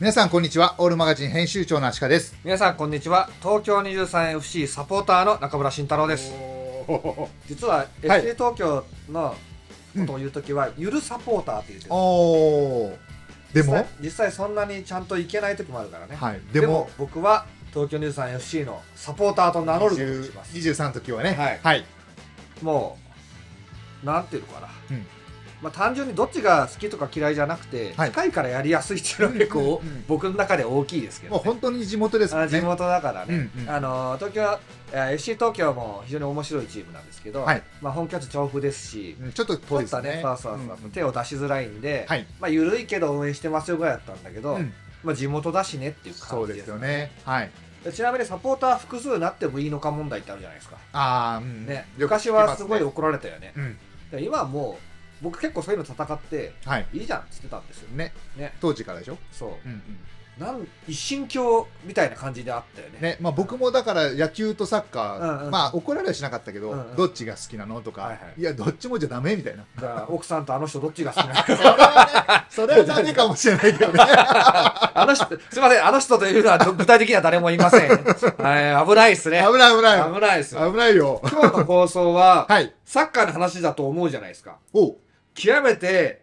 皆さんこんにちは。オールマガジン編集長の足利です。皆さんこんにちは。東京 23FC サポーターの中村慎太郎です。実ははい。FC 東京のことを言うときは、ゆるサポーターって言ってるおー。でも？実際実際そんなにちゃんといけない時もあるからね、はい。でも？僕は東京 23FC のサポーターと名乗ることにします23の時はね。はい。はい、もうなんていうのかな、うんまあ、単純にどっちが好きとか嫌いじゃなくて、はい。近いからやりやすいっていうのが結構、僕の中で大きいですけど、ね、もう本当に地元ですね。あ地元だからね、うんうん。あの東京えー FC 東京も非常に面白いチームなんですけど、はい。まあ、本拠地調布ですし、うんちょっと遠いですね。ね、そうそうそううん手を出しづらいんで、はい。まあ、緩いけど応援してますよぐらいだったんだけど、うんまあ、地元だしねっていう感じですすよね。はい。でちなみにサポーター複数になってもいいのか問題ってあるじゃないですか、ああうん。ね、昔はすごい怒られたよね。うん。で今はもう僕結構そういうの戦ってはい。いいじゃんっつってたんですよ。ね。ね。当時からでしょ？そう。うんうん。なん一神教みたいな感じであったよね。ね。まあ、僕もだから野球とサッカー、うんうん。まあ怒られはしなかったけど、うんうん。どっちが好きなの？とか、はいはい。いやどっちもじゃダメみたいな。奥さんとあの人どっちが好きなの？それはねそれはダメかもしれないけどね。あの人、すみません、あの人というのは具体的には誰もいません。はい、危ないですね。危ない危ない。危ないですよ。危ないよ。今日の放送は、はい。サッカーの話だと思うじゃないですか。お極めて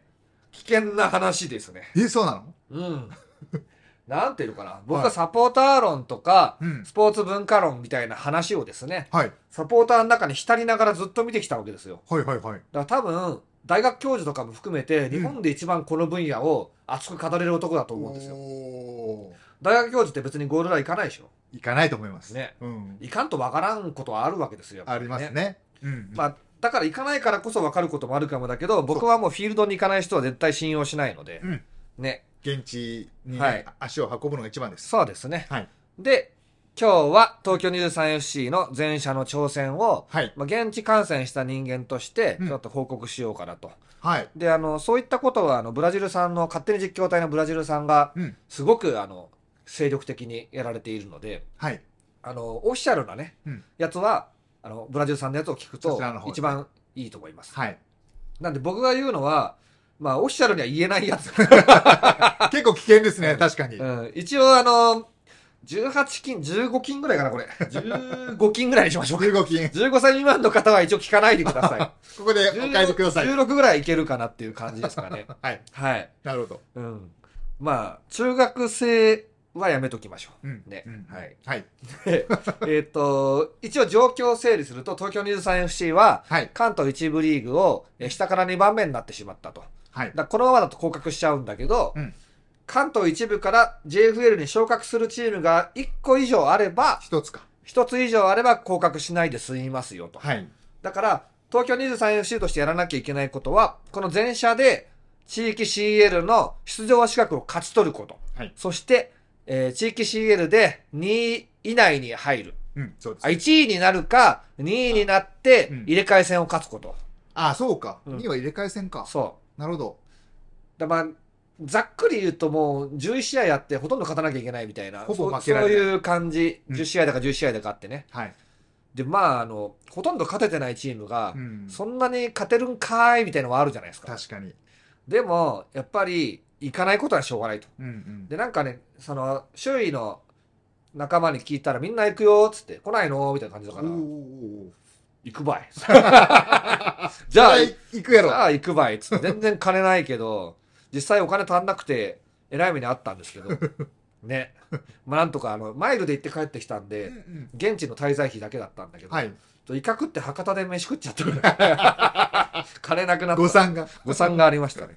危険な話ですね。えそうなの？うん。なんていうのかな。僕はサポーター論とか、うんスポーツ文化論みたいな話をですね、はいサポーターの中に浸りながらずっと見てきたわけですよ。はいはいはいだから多分、大学教授とかも含めて、日本で一番この分野を熱く語れる男だと思うんですよ。おー大学教授って別にゴールライン行かないでしょ？行かないと思いますねうん、いかんとわからんことはあるわけですよ。ありますねうんまあ、だから行かないからこそ分かることもあるかもだけど、僕はもうフィールドに行かない人は絶対信用しないのでう、ん。ね。現地にね、はい。足を運ぶのが一番です。そうですね。はい。で、今日は東京 23FC の前者の挑戦を、はい。まあ、現地観戦した人間として、うん。ちょっと報告しようかなと。はい。で、あの、そういったことは、あの、ブラジルさんの、勝手に実況隊のブラジルさんが、うん。すごく、あの、精力的にやられているので、はい。あの、オフィシャルなね、うん。やつは、あの、ブラジルさんのやつを聞くと一番いいと思います。はいなんで僕が言うのは、まあ、オフィシャルには言えないやつ。結構危険ですね確かに、うん、一応、あの、18金、15金ぐらいかな、これ。15金ぐらいにしましょうか。15金15歳未満の方は一応聞かないでください。ここでお帰りください16ぐらいいけるかなっていう感じですかね。はいはい。なるほどうん。まあ、中学生はやめときましょう。ん。ねうん。はい。はい。えっと、一応状況を整理すると、東京 23FC は、はい。関東一部リーグをえ下から2番目になってしまったと。はい。だこのままだと降格しちゃうんだけど、うん。関東一部から JFL に昇格するチームが1個以上あれば、一つか。1つ以上あれば降格しないで済みますよと。はい。だから、東京 23FC としてやらなきゃいけないことは、この前者で地域 CL の出場資格を勝ち取ること。はい。そして、えー地域 CL で2位以内に入る。うんそうですあ1位になるか、2位になってうん入れ替え戦を勝つこと。あそうか、うん2位は入れ替え戦かそう。なるほどだまあ、ざっくり言うともう11試合やってほとんど勝たなきゃいけないみたいな。ほぼそ負けられないそういう感じ。うん10試合だか11試合だかあってね。はい、で、まあ、あの、ほとんど勝ててないチームがう、ん、そんなに勝てるんかーいみたいなのはあるじゃないですか。確かにでも、やっぱり、行かないことはしょうがないと。うんうん。で、なんかね、その、周囲の仲間に聞いたら、みんな行くよーっつって、来ないの？みたいな感じだから、行くばい。じゃあ、行くやろ。じゃあ行くばいっつって、全然金ないけど、実際お金足んなくて、えらい目にあったんですけど、ね。まあ、なんとか、あの、マイルで行って帰ってきたんで、うん現地の滞在費だけだったんだけど、はい。と威嚇って博多で飯食っちゃったから、金なくなった。誤算が。誤算がありましたね。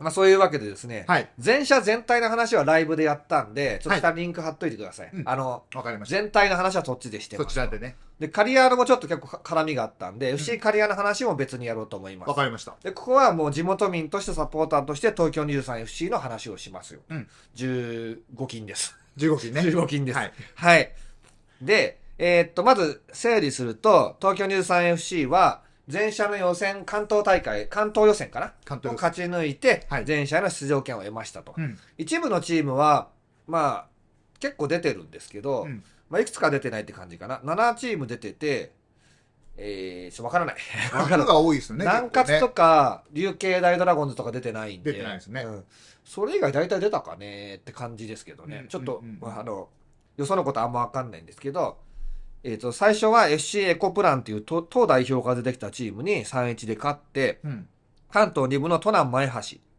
まあそういうわけでですね、はい全社全体の話はライブでやったんで、ちょっと下にリンク貼っといてください。うんあの、わかりました全体の話はそっちでしてそます。ちらでねで、カリアーノもちょっと結構か絡みがあったんで、FC カリアの話も別にやろうと思いますわ。かりましたで、ここはもう地元民としてサポーターとして東京 23FC の話をしますよ。うん15金です。15金ね 15金です。はいはい。で、えーっと、まず整理すると、東京 23FC は、前者の予選、関東大会、関東予選かな？を関東予選勝ち抜いてはい、前者への出場権を得ましたと。うん一部のチームは、まあ、結構出てるんですけど、うんまあ、いくつか出てないって感じかな。7チーム出てて、えー、ちょっとわからない。わから枠ない。が多いですよね。南葛と結か、琉球大ドラゴンズとか出てないんで。出てないですねうんそれ以外大体出たかねって感じですけどね。うんちょっと、うんうんまああの、よそのことあんまわかんないんですけど、えっ、と、最初は FC エコプランっていう党党代表から出てきたチームに3-1で勝って、うん。関東2部の都南前橋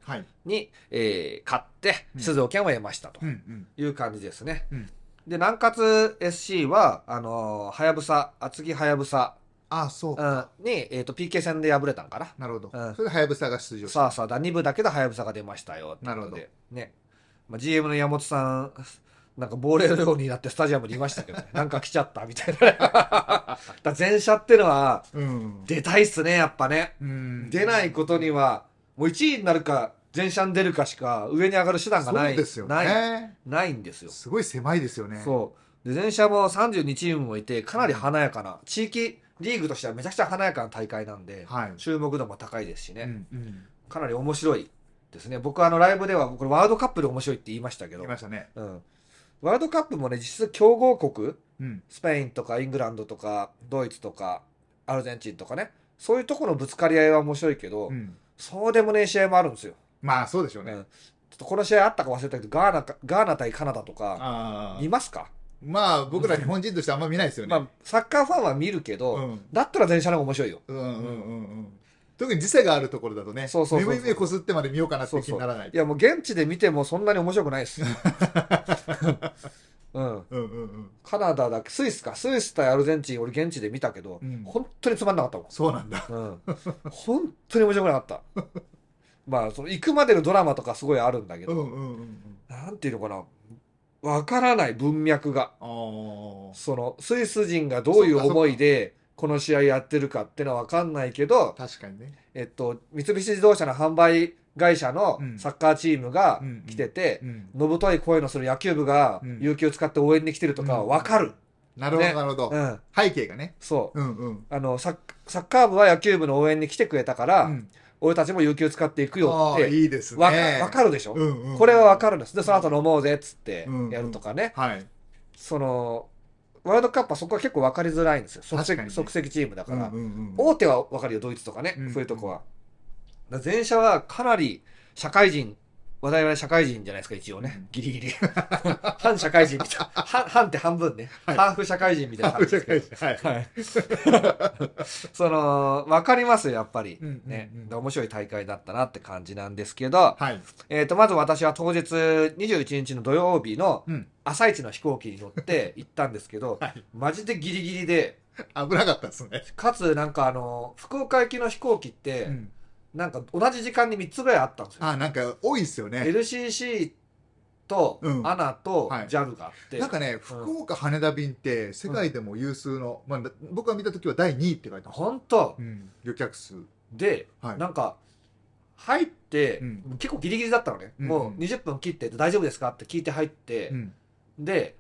はい。に、えー勝ってうん出場権を得ましたとうんうん。いう感じですね。うんで、南葛 SC は、あのーはやぶさ、厚木はやぶさあ、そううか。んに、えっ、と、PK 戦で敗れたんかな。なるほど。うんそれで、はやぶさが出場した。さあさあだ、2部だけではやぶさが出ましたよ。なるほどね。まあ、GM の山本さん、なんか亡霊のようになってスタジアムにいましたけど、ね、なんか来ちゃったみたいな。だ前車ってのは、出たいっすね、やっぱね。出ないことには、もう1位になるか、前車に出るかしか上に上がる手段がない。ですよない。ないんですよ。すごい狭いですよね。そう。で、前車も32チームもいて、かなり華やかな、地域リーグとしてはめちゃくちゃ華やかな大会なんで、はい。注目度も高いですしね。うんうん。かなり面白いですね。僕はあのライブでは、これワールドカップで面白いって言いましたけど言い、ましたね。うん。ワールドカップもね、実質強豪国、うん。スペインとかイングランドとか、ドイツとか、アルゼンチンとかね、そういうところのぶつかり合いは面白いけど、うん。そうでもねえ試合もあるんですよ。まあ、そうでしょうね。うんちょっとこの試合あったか忘れたけど、ガーナか、ガーナ対カナダとか、見。ますか？まあ、僕ら日本人としてあんま見ないですよね。まあ、サッカーファンは見るけど、うん。だったら電車の方が面白いよ。うんうんうんうん。特に時差があるところだとね、そうそうそうそう目こすってまで見ようかなって気にならない。いや、もう現地で見てもそんなに面白くないです。うん。うんうんうん。カナダだけ、スイスか。スイス対アルゼンチン、俺現地で見たけど、うん本当につまんなかったもん。そうなんだ。うん。本当に面白くなかった。まあ、その行くまでのドラマとかすごいあるんだけど、うんうんうんうん。なんていうのかな。わからない文脈が。その、スイス人がどういう思いで、この試合やってるかってのはわかんないけど、確かにね。えっと、三菱自動車の販売会社のうんサッカーチームがうん来ててう、ん。のぶとい声のする野球部がうん有給使って応援に来てるとかはわかる。なるほど、ねなるほどう。ん。背景がね。そう。うんうん。あの、サッサッカー部は野球部の応援に来てくれたから、うん俺たちも有給使っていくよって、いいですね。わかるでしょ、うんうん。これはわかるんです。で、その後飲もうぜっつってうんうんやるとかね。はい。その、ワールドカップはそこは結構わかりづらいんですよ。即確かにね席即席チームだから。うんうんうん。大手はわかるよ、ドイツとかね。うんそういうとこは。前者はかなり社会人、話題は社会人じゃないですか、一応ね。うんギリギリ。反社会人みたいな。半半って半分ね。はいハーフ社会人みたいな感じですけど。はい。はい。その、わかりますよ、やっぱり。うんうんうんね。で面白い大会だったなって感じなんですけど、はい。えっ、と、まず私は当日21日の土曜日のうん。朝一の飛行機に乗って 行ったんですけど、はい。マジでギリギリで、危なかったですね。かつなんかあの、福岡行きの飛行機って、うん。なんか同じ時間に3つぐらいあったんですよ。あ、なんか多いですよね。LCC とうん ANA とはい JAL があって、なんかね、福岡羽田便って世界でも有数の、まあ、僕が見た時は第2位って書いてました。本当うん。旅客数。で、はい。なんか入って、うん結構ギリギリだったのね、うんもう20分切って大丈夫ですかって聞いて入って、うん。で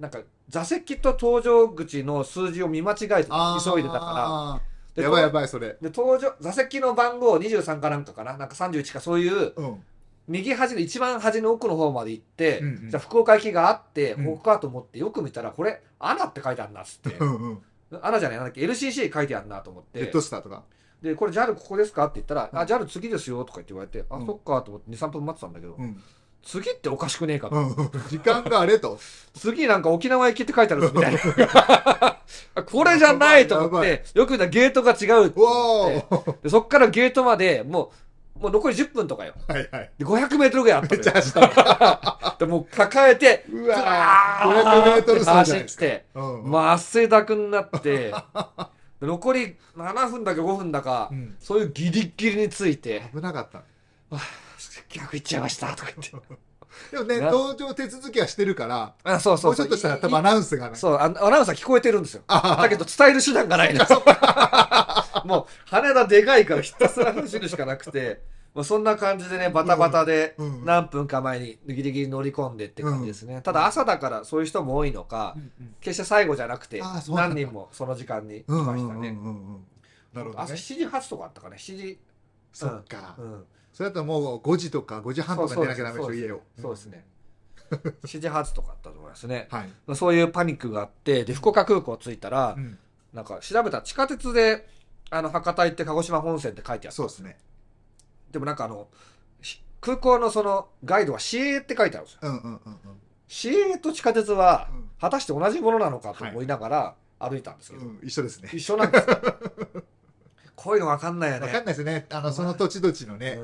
なんか座席と搭乗口の数字を見間違えて急いでたからでやばいやばい、それ。で搭乗座席の番号23かなんかかななんか31かそういううん。右端の一番端の奥の方まで行って、うんうんじゃあ福岡行きがあって、うんここかと思ってよく見たらこれ「アナ」って書いてあるなっつってうんうん。「アナ」じゃないなんだっけ LCC 書いてあるなと思ってジェットスターとか。でこれ JAL ここですかって言ったら「うんあ JAL 次ですよ」とか言って言われて「あうんそっか」と思って23分待ってたんだけど、うん。次っておかしくねえかと、うん。時間があれと。次なんか沖縄行きって書いてあるみたいな これじゃないと思ってよく言うたらゲートが違うってでそっからゲートまでもうもう残り10分とかよはいはい。で500メートルぐらいあったのよ め。でもう抱えてうわー500メートル走。ってうん。もう汗だくになって で残り7分だか5分だか、うんそういうギリギリについて危なかった。「逆行っちゃいました」とか言って でもね、な。登場手続きはしてるから、あそうそうそう。もうちょっとしたら多分アいナウンスがね。そうあアナウンサー聞こえてるんですよ。あだけど伝える手段がないの もう羽田でかいからひたすら走るしかなくてまあそんな感じでねバタバタで何分か前にギリギリ乗り込んでって感じですね、ただ朝だからそういう人も多いのか決して最後じゃなくて何人もその時間にいうんましたね。なるほど朝ね。7時発とかあったかね。7時。そっか。う。んそれだともう5時とか5時半とか出なきゃダメでしょ、そう家を。そうですね7時発とかあったと思いますねはい。そういうパニックがあってで福岡空港着いたらうんなんか調べたら地下鉄で、あの、博多行って鹿児島本線って書いてある。そうですね。でもなんかあの、し空港のそのガイドは市営って書いてあるんですよ。うんうんうんうん。市営と地下鉄はうん果たして同じものなのかと思いながら歩いたんですけど、うん、一緒ですね。一緒なんですよ。こういうの分かんないよね。わかんないですね。あの、その土地土地のね、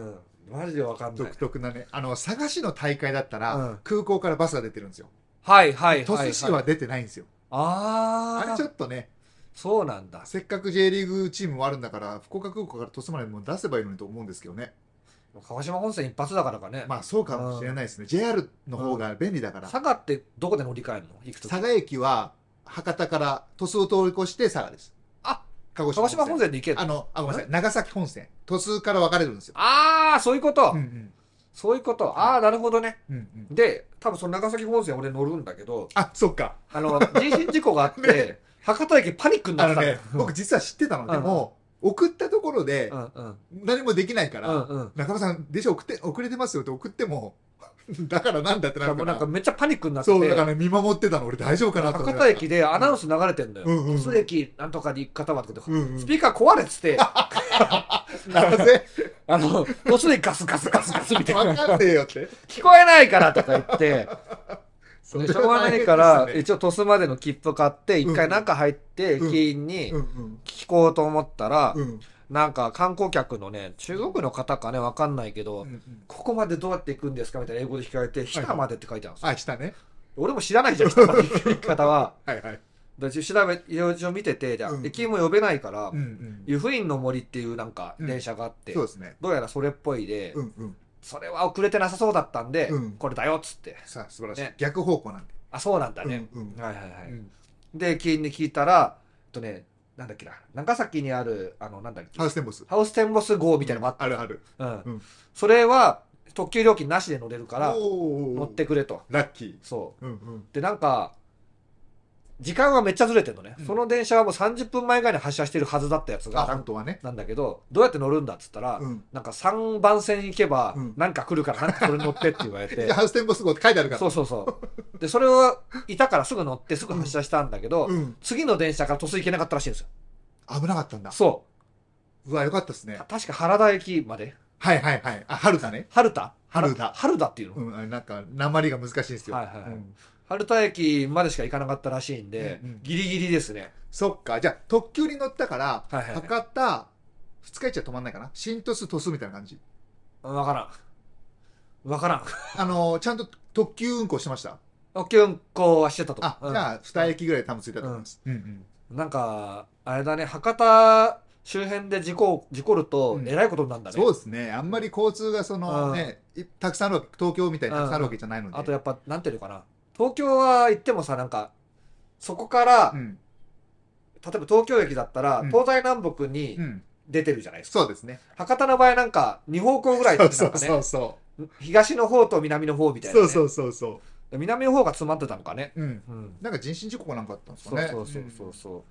うん。マジで分かんない独。特なね。あの、佐賀市の大会だったら、うん空港からバスが出てるんですよ。はいはいはい、鳥栖市は出てないんですよ。あれああちょっとね、そうなんだ。せっかく J リーグチームもあるんだから、福岡空港から鳥栖までも出せばいいのにと思うんですけどね。鹿児島本線一発だからかね。まあそうかもしれないですね。JR の方が便利だから。佐賀ってどこで乗り換えるの？行くとき佐賀駅は博多から鳥栖を通り越して佐賀です。あ、鹿児鹿児島本線で行けるあの、あ、ごめんなさい。長崎本線。鳥栖から分かれるんですよ。ああそういうこと、うんうん。そういうこと。ああなるほどね。うんうん。で、多分その長崎本線俺乗るんだけど、あ、そっか。あの、人身事故があって、博多駅パニックになってたね、僕実は知ってたの。でも、送ったところで。何もできないかうんら、うん。中村さん、電車送って、遅れてますよって送っても、だからなんだってなるからもうなんか。めっちゃパニックになってそう、だからね、見守ってたの。俺大丈夫かなと思って博多駅でアナウンス流れてんだよ。うんうん駅なんとかに行く方はとかうんうんスピーカー壊れっつって、なぜ あの、鳥栖駅ガスガスガスガスみたいわな。かんねえよって。聞こえないからとか言って、しょうがないから、一応鳥栖までの切符買って、一回うん中入って、うん駅員にうん聞こうと思ったらうん。う、ん。なんか観光客のね、中国の方かね、わかんないけど、うんうんここまでどうやって行くんですかみたいな英語で聞かれて、日田までって書いてあるんですよ。あ、したね。俺も知らないじゃん、日田まで行き方は。はいはい。で調べ、いろいろ見てて、じゃあうん駅員も呼べないからうんう、ん。湯布院の森っていうなんかうん電車があって、そうですね。どうやらそれっぽいで、うんうん。それは遅れてなさそうだったんで、うんこれだよっつって。さあ、素晴らしいね。逆方向なんで。あ、そうなんだね。うんうんはいはいはい。うんで、駅員に聞いたら、とね、なんだっけな、長崎にある、あの、なんだっけ、ハウステンボス。ハウステンボス号みたいなのもあった。あるある。うんうんそれは、特急料金なしで乗れるから、おー乗ってくれと。ラッキそー。うんうん。う。で、なんか、時間はめっちゃずれてるのね。うんその電車はもう30分前ぐらいに発車してるはずだったやつあ、が、本当はね。なんだけど、どうやって乗るんだっつったら、うん。なんか3番線行けばうん、なんか来るから、なんかそれに乗ってって言われて で、ハウステンボス号って書いてあるから。そうそうそう。で、それをいたからすぐ乗ってすぐ発車したんだけど、うん。次の電車から鳥栖行けなかったらしいんですよ。危なかったんだ。そうわ、よかったですねた。確か原田駅まで。はいはいはい。あ、春だね。春田？春田春田っていうの、うん、あれなんか、鉛が難しいんですよ。はいはいはいうん春田駅までしか行かなかったらしいんで、うんうんギリギリですね。そっか。じゃあ、特急に乗ったから、はいはいはい博多、二日市は止まんないかな？新鳥栖鳥栖みたいな感じ？わからん。わからん。あのー、ちゃんと特急運行してました？特急運行はしてたとあ、うんじゃあ、二駅ぐらい多分ついたと思います。うんうん。なんか、あれだね、博多周辺で事故、事故るとう、んえらいことになるんだね。そうですね。あんまり交通がそのうんたくさんある東京みたいにたくさんあるわけじゃないので。あとやっぱ、なんていうのかな。東京は行ってもさ、なんか、そこから、うん。例えば東京駅だったら、うん東西南北にうん。出てるじゃないですか。そうですね。博多の場合なんか、2方向ぐらいそうでなんかねそうそう、そ東の方と南の方みう。たいな、ね。そうそうそうそ南の方が詰まってたのかね。う。うん。うん。なんか人身事故かなんかあったんですかね。そうそうそうそ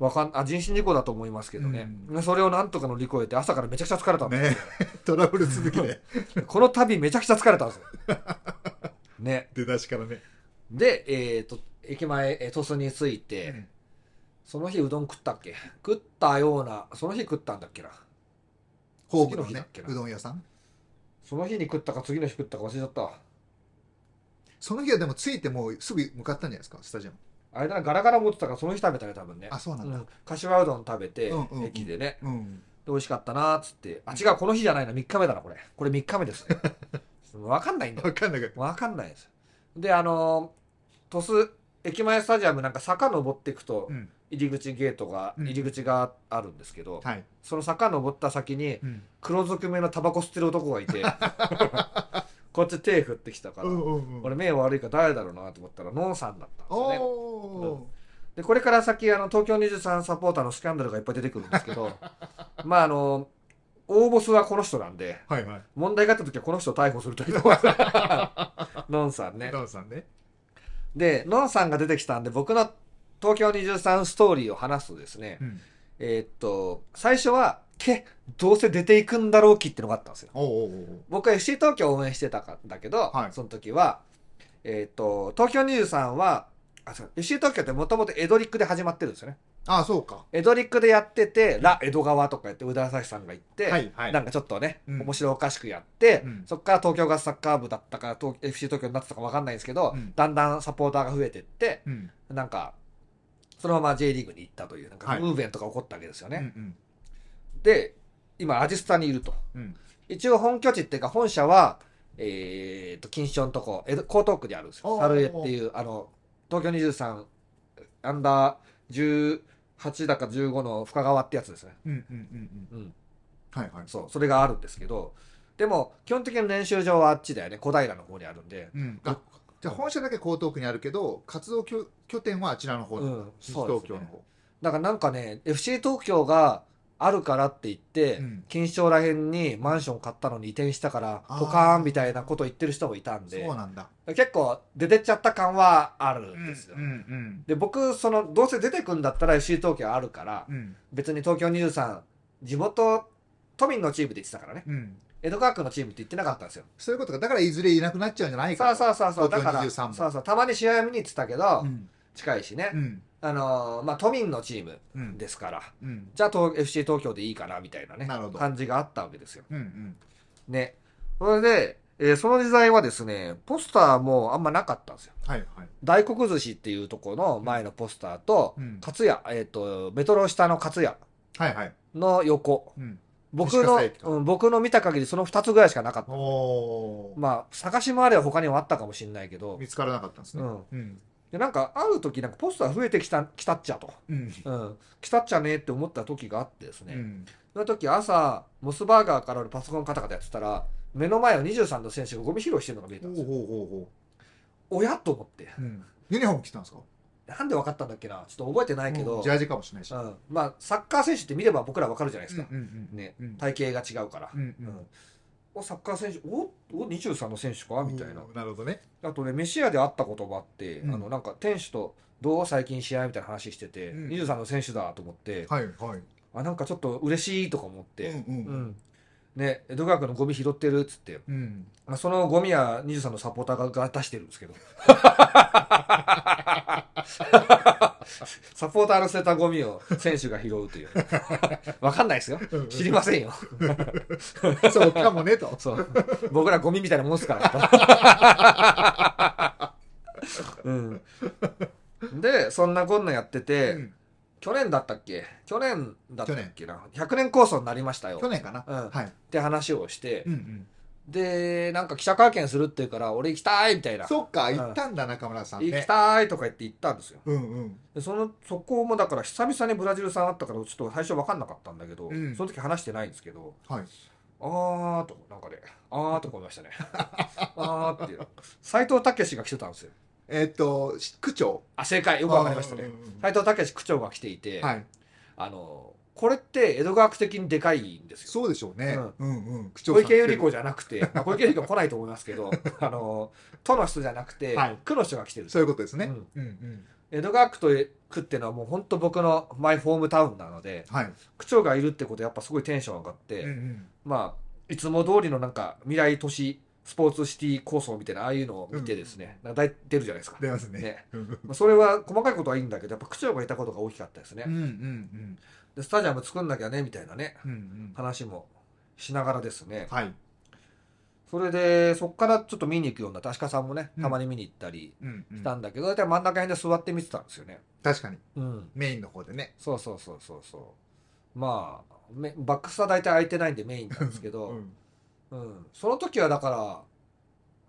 う。わかん、あ、人身事故だと思いますけどね。うそれをなんとか乗り越えて、朝からめちゃくちゃ疲れたんですね トラブル続きで、よ。この旅めちゃくちゃ疲れたんですよ。ね。出だしからね。で、えっ、と、駅前、えー鳥栖に着いて、うんその日うどん食ったっけ？食ったような、その日食ったんだっけな？ホームの日だっけ、な？うどん屋さん？その日に食ったか次の日食ったか忘れちゃったわ。その日はでも着いてもうすぐ向かったんじゃないですか、スタジアム。あれだな、ガラガラ持ってたからその日食べたね、多分ね。あそうなんだ柏うどん食べて、うんうんうん駅でね。うん。で美味しかったなーっつって。あ、違う、この日じゃないな、3日目だな、これ。これ3日目ですね。わかんないんだよ。わかんなかった。わかんないです。で、あのー、鳥栖、駅前スタジアムなんか坂登っていくと、うん。入り口ゲートが、うん入り口があるんですけど、はい。その坂登った先にうん。黒ずくめのタバコ吸ってる男がいて、こっち手振ってきたから、うんうんうん。俺目悪いから誰だろうなと思ったら、ノンさんだったんですよね。おで、これから先、あの、東京23サポーターのスキャンダルがいっぱい出てくるんですけど、まあ、あの、大ボスはこの人なんで、ー。はいはい。問題があった時はこの人を逮捕するといいと思います。ノンさんね。ダンさんね。で、ノンさんが出てきたんで、僕の東京23ストーリーを話すとですね、うん。えーっと、最初は、け、どうせ出ていくんだろうきってのがあったんですよ。僕は FC 東京を応援してたんだけど、はいその時は、えーっと、東京23は、あそう FC 東京ってもともとエドリックで始まってるんですよねああそうか。エドリックでやってて、ラ・江戸川とかやって、宇田朝日さんが行って、はいはい。なんかちょっとね、うん。面白おかしくやって、うん。そこから東京ガスサッカー部だったか、東 FC 東京になってたか分かんないんですけど、うん。だんだんサポーターが増えてって、うん。なんか、そのまま J リーグに行ったという、なんかはい。ムーブメントが起こったわけですようんね。うん。で、今、アジスタにいると。うん。一応本拠地っていうか、本社は、えーと、錦糸町のとこ、江戸江東区にあるんですよ。おー。猿江っていう、あの、東京23、アンダー18だか15の深川ってやつですね。うんうんうんうん。うん。はいはい。そう、それがあるんですけど、でも、基本的に練習場はあっちだよね、小平の方にあるんで、うん。あじゃあ本社だけ江東区にあるけど活動拠拠点はあちらの方だ。うん。東京の方。だからなんかね、FC 東京があるからって言って、うん。錦糸町らへんにマンション買ったのに移転したから、ポカーンみたいなこと言ってる人もいたんでそう、なんだ。結構出てっちゃった感はあるんですよ。うんうんで、僕、その、どうせ出てくんだったら FC 東京あるから、うん。別に東京23、地元、都民のチームで言ってたからね、うん。江戸川区のチームって言ってなかったんですよ。そういうことか。だからいずれいなくなっちゃうんじゃないかそうそうそうそう、だから、23も。そうそう、たまに試合見に行ってたけど、うん。近いしね、うんあのーまあ都民のチームうん。ですから、うん。じゃあ東 FC 東京でいいかなみたいなね。感じがあったわけですよ。うんうん。ね。それで、えーその時代はですね、ポスターもあんまなかったんですよ。はいはい。大黒寿司っていうところの前のポスターと、うん。勝屋、えっ、と、メトロ下の勝屋はいはい。の横。うん。僕西の、うん、僕の見た限りその2つぐらいしかなかった。まあ、探し回れば他にもあったかもしれないけど、見つからなかったんですね。うん。うんでなんか会う時なんかポスター増えてきた、きたっちゃと。うんうん。来たっちゃねって思った時があってですね。うんその時朝、モスバーガーから俺パソコンカタカタやってたら、目の前を23の選手がゴミ拾いしてるのが見えたんですよ。ほうほうほうほおやと思って。ううんユニフォーム着たんですか？なんで分かったんだっけな？ちょっと覚えてないけど、ジャージかもしれないしうん、まあ、サッカー選手って見れば僕ら分かるじゃないですか。うんうんねうん体型が違うから。うんおサッカー選手、おお23の選手か？みたいな。なるほどね。あとね、飯屋で会ったこともあって、うん。あのなんか店主とどう最近試合みたいな話してて、うん。23の選手だと思って、はいはい。あなんかちょっと嬉しいとか思って、うんうん。うんね、江戸川区のゴミ拾ってるっつって、うんまあ、そのゴミは23のサポーターが出してるんですけど。サポーターの捨てたゴミを選手が拾うという。わかんないですよ。知りませんよ。そうかもねとそう。僕らゴミみたいなもんですから。うん。で、そんなこんなやってて、うん去年だったっけ？去年だったっけな ?100 年構想になりましたよ。去年かな？うんはいって話をして、うんうんで、なんか記者会見するって言うから、俺行きたいみたいな。そっか行ったんだ中村さん行きねたいとか言って行ったんですよ。うんうんでその、そこもだから久々にブラジルさんあったから、ちょっと最初分かんなかったんだけど、うんその時話してないんですけど、はいあーと、なんかね、あーと思いましたね。あーっていう。斎藤武が来てたんですよ。えっとし区長。あ、正解。よくわかりましたね。斎藤武区長が来ていて、はい。あの、これって江戸川区的にでかいんですよ。そうでしょうね。ううんうん。区長小池百合子じゃなくて、まあ、小池百合子来ないと思いますけど、あの、都の人じゃなくて、はい。区の人が来てるそうよいうことですね。うん。うんうん。江戸川区と区っていうのはもう本当僕のマイホームタウンなので、はい。区長がいるってことやっぱすごいテンション上がって、うんうん。まあ、いつも通りのなんか未来都市スポーツシティ構想みたいなああいうのを見てですね、なん出るじゃないですか。出ますね。ね。それは細かいことはいいんだけど、やっぱ区長がいたことが大きかったですね。うんうんで、スタジアム作んなきゃね、みたいなね、うんうん。話もしながらですね。はい。それで、そっからちょっと見に行くような、確かさんもね、うん。たまに見に行ったりうんうん。したんだけど、大体真ん中辺で座って見てたんですよね。確かにうん。メインの方でね。そうそうそうそうそう。まあ、めバックスは大体空いてないんでメインなんですけど、うんうん、その時はだから、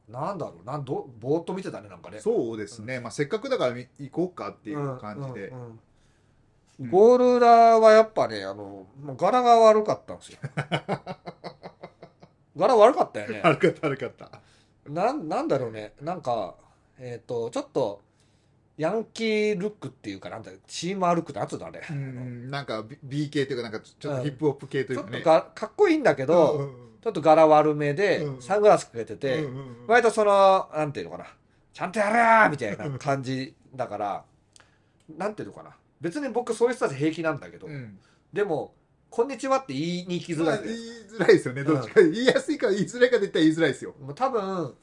なんだろう。なんど、ぼーっと見てたね、なんかね。そうですね。まあせっかくだからみ行こうかっていう感じで。うんうんうん。うん。ゴール裏はやっぱね、あの、柄が悪かったんですよ。柄悪かったよね。悪かった悪かった。なん、なんだろうね。なんか、えっ、と、ちょっと、ヤンキールックっていうか、なんだチーマールックってなんつうんだあれ。うん。なんか B, 系というかなんかちょっとヒップホップ系というかね。ちょっとがかっこいいんだけど、うんうんちょっと柄悪めで、うん。サングラスかけてて、割とその、なんていうのかな、ちゃんとやれやみたいな感じだから、なんていうのかな。別に僕そういう人たち平気なんだけど、うん。でも、こんにちはって言いに行きづらい。言いづらいですよね。どっちか言いやすいか言いづらいかで言ったら言いづらいですよ。もう多分、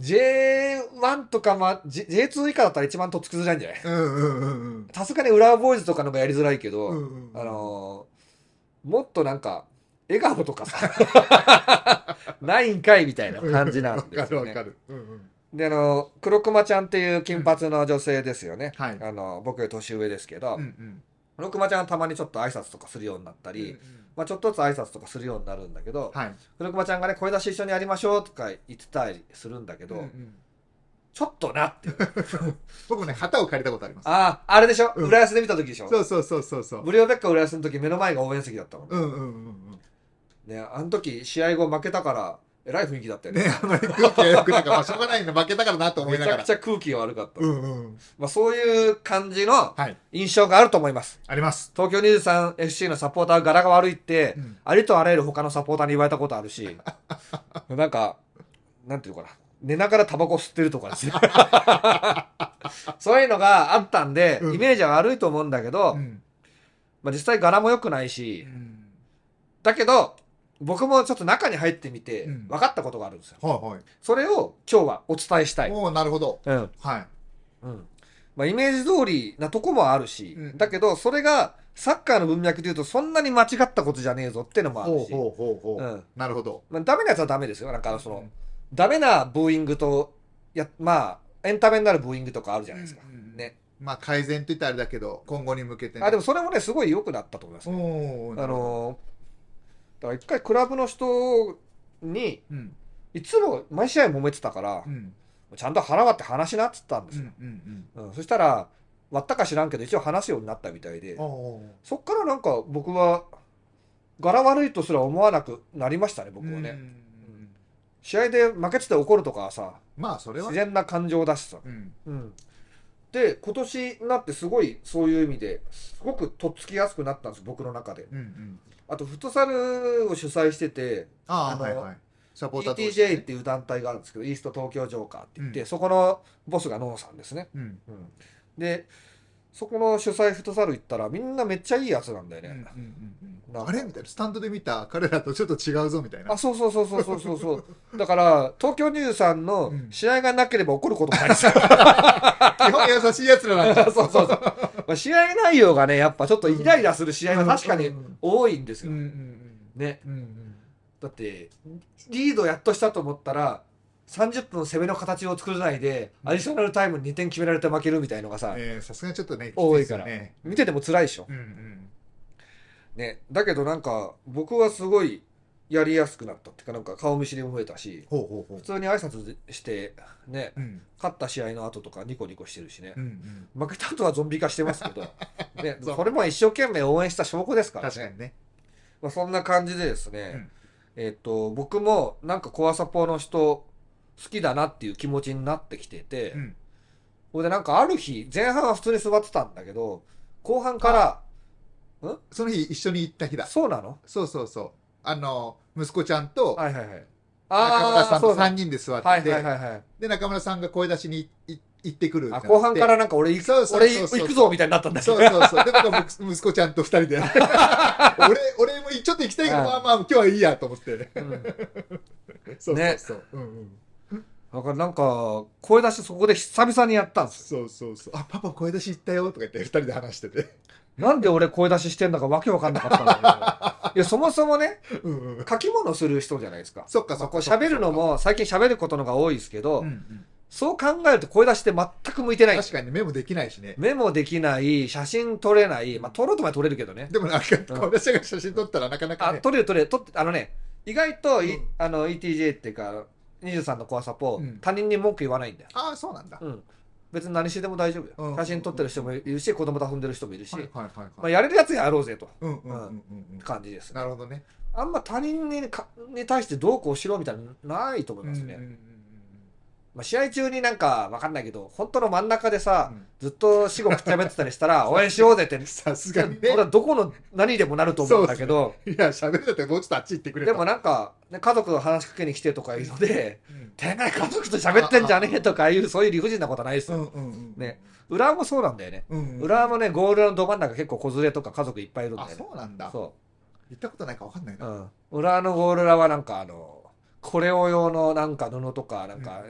J1 とか、ま、J- J2 以下だったら一番とっつきづらいんじゃない？うんうんうんうん。さすがに浦和ボーイズとかのがやりづらいけど、うんうん。あのーもっとなんか、笑顔とかさ、ないんかいみたいな感じなんですよね。わかるわかる。うんうんで、あの、黒熊ちゃんっていう金髪の女性ですよね。はいあの、僕より年上ですけど、うんうん黒熊ちゃんはたまにちょっと挨拶とかするようになったり、うんまあちょっとずつ挨拶とかするようになるんだけど、はい。黒熊ちゃんがね、声出し一緒にやりましょうとか言ってたりするんだけど、うんうんちょっとなって。僕もね、旗を借りたことあります。ああ、あれでしょ、うん浦安で見た時でしょ？そうそうそうそうそう。無料ベッカ浦安の時目の前が応援席だったの。うんうんうんうん。ね、あの時試合後負けたから、えらい雰囲気だったよね。ね、あんまり空気が良くなんか、まあ、しょうがないんで負けたからなと思いながらめちゃくち。ゃ空気が悪かった。うんうん。まあそういう感じのはい。印象があると思います。あります。東京 23FC のサポーター柄が悪いって、うんありとあらゆる他のサポーターに言われたことあるし、なんか、なんていうのかな。寝ながらタバコ吸ってるとかですね。そういうのがあったんで、うんイメージは悪いと思うんだけど、うん。まあ実際柄も良くないし、うんだけど、僕もちょっと中に入ってみてうん分かったことがあるんですよ。はいはい。それを今日はお伝えしたい。おおなるほど。うん。はい。うん。まあイメージ通りなとこもあるし、うんだけどそれがサッカーの文脈で言うとそんなに間違ったことじゃねえぞってのもあるし、ほうほうほうほう。うんなるほど。まあ、ダメなやつはダメですよ。なんかその、うんダメなブーイングと、や、まあ、エンタメになるブーイングとかあるじゃないですか。うんうんうんね。まあ改善と言ったらあれだけど、今後に向けてね。あ、でもそれもね、すごい良くなったと思います。おおあ、のから一回クラブの人に、うん。いつも毎試合揉めてたからう、ん。ちゃんと腹割って話しなっつったんですよ。うんうんうんそしたら、割ったか知らんけど、一応話すようになったみたいでそっからなんか僕は、柄悪いとすら思わなくなりましたね、僕はね。うん試合で負けてて怒るとかはさ、まあそれは自。然な感情だしさ。うん。うん。で、今年になってすごいそういう意味ですごくとっつきやすくなったんです、僕の中で。うんうん。あと、フットサルを主催してて、ああ、はいはい。サポーター ETJ っていう団体があるんですけど、イースト東京ジョーカーって言って、うんそこのボスがノンさんですね。うん。うん。で、そこの主催フットサル行ったらみんなめっちゃいいやつなんだようんうんね。うんあれみたいな。スタンドで見た？彼らとちょっと違うぞみたいな。あ、そうそうそうそうそうそうそう。だから、東京23のうん試合がなければ怒ることもないですよ。基本優しい奴らなんだ。そうそうそう。まあ、試合内容がね、やっぱちょっとイライラする試合が確かに多いんですよ。うんうんね。うん。うんうん。だって、リードやっとしたと思ったら、30分攻めの形を作らないで、アディショナルタイムに2点決められて負けるみたいのがさ、えーさすがにちょっとね、多いから。見てても辛いでしょ。ね。だけどなんか、僕はすごいやりやすくなったっていうか、なんか顔見知りも増えたし、普。通に挨拶して、ね、うん勝った試合の後とかニコニコしてるしねう。ん負けた後はゾンビ化してますけど、ね、これも一生懸命応援した証拠ですうん。からね。まあ、そんな感じでですね、うんえっ、と、僕もなんかコアサポの人好きだなっていう気持ちになってきてて、うん。ほいでなんかある日、前半は普通に座ってたんだけど、後半から、その日一緒に行った日だ。そうなの？そうそうそう。あの、息子ちゃんとはいはいはい。中村さんとそうだ3人で座ってはいて、はいはいはい。で、中村さんが声出しにい行ってくるってなあ、って。後半からなんか俺行く、俺行くぞみたいになったんだけど。そうそうそう。で、僕は息息子ちゃんと2人で。俺、俺もちょっと行きたいけど、はいまあまあ、今日はいいやと思って。うん そうそうねそう。うんうん。だからなんか、声出しそこで久々にやったんですよ。そうそうそう。あ、パパ声出し行ったよとか言って2人で話してて。なんで俺声出ししてんだかわけわかんなかったんだけど。いや、そもそもね、うんうん。書き物する人じゃないですか。そっかそっか。喋るのも最近喋ることのが多いですけど、うんうん、そう考えると声出しって全く向いてない。確かにメモできないしね。メモできない、写真撮れない、まあ撮ろうとまで撮れるけどね。でもなんか、声出しが写真撮ったらなかなかあ、ね。撮れる撮れる、撮って、あのね、意外とい、うんあの ETJ っていうか、23のコアサポ、うん他人に文句言わないんだよ。ああ、そうなんだ。うん。別に何してでも大丈夫よ。うん写真撮ってる人もいるし、子供と遊んでる人もいるし、はいはいはいまあ、はい。やれるやつやろうぜと。うんうんうんうんうん。感じですね。なるほどね。あんま他人にかに対してどうこうしろみたいなのないと思いますね。うんうんうんまあ、試合中になんかわかんないけど、本当の真ん中でさ、うんずっと死後くっちゃべってたりしたら、応援しようぜって、さすがにね。はどこの何でもなると思うんだけど、いや、喋るだってもうちょっとあっち行ってくれとでもなんか、ね、家族の話しかけに来てとかいうので、うんてめえ家族と喋ってんじゃねえとかいう、そういう理不尽なことはないですよ。うんうんうん。ね。浦和もそうなんだよね。うんうん。浦和もね、ゴールのど真ん中結構子連れとか家族いっぱいいるんだあ、よね。そうなんだ。そ行ったことないかわかんないうな。うん。浦和のゴール裏はなんかあの、コレオ用のなんか布とかなんか、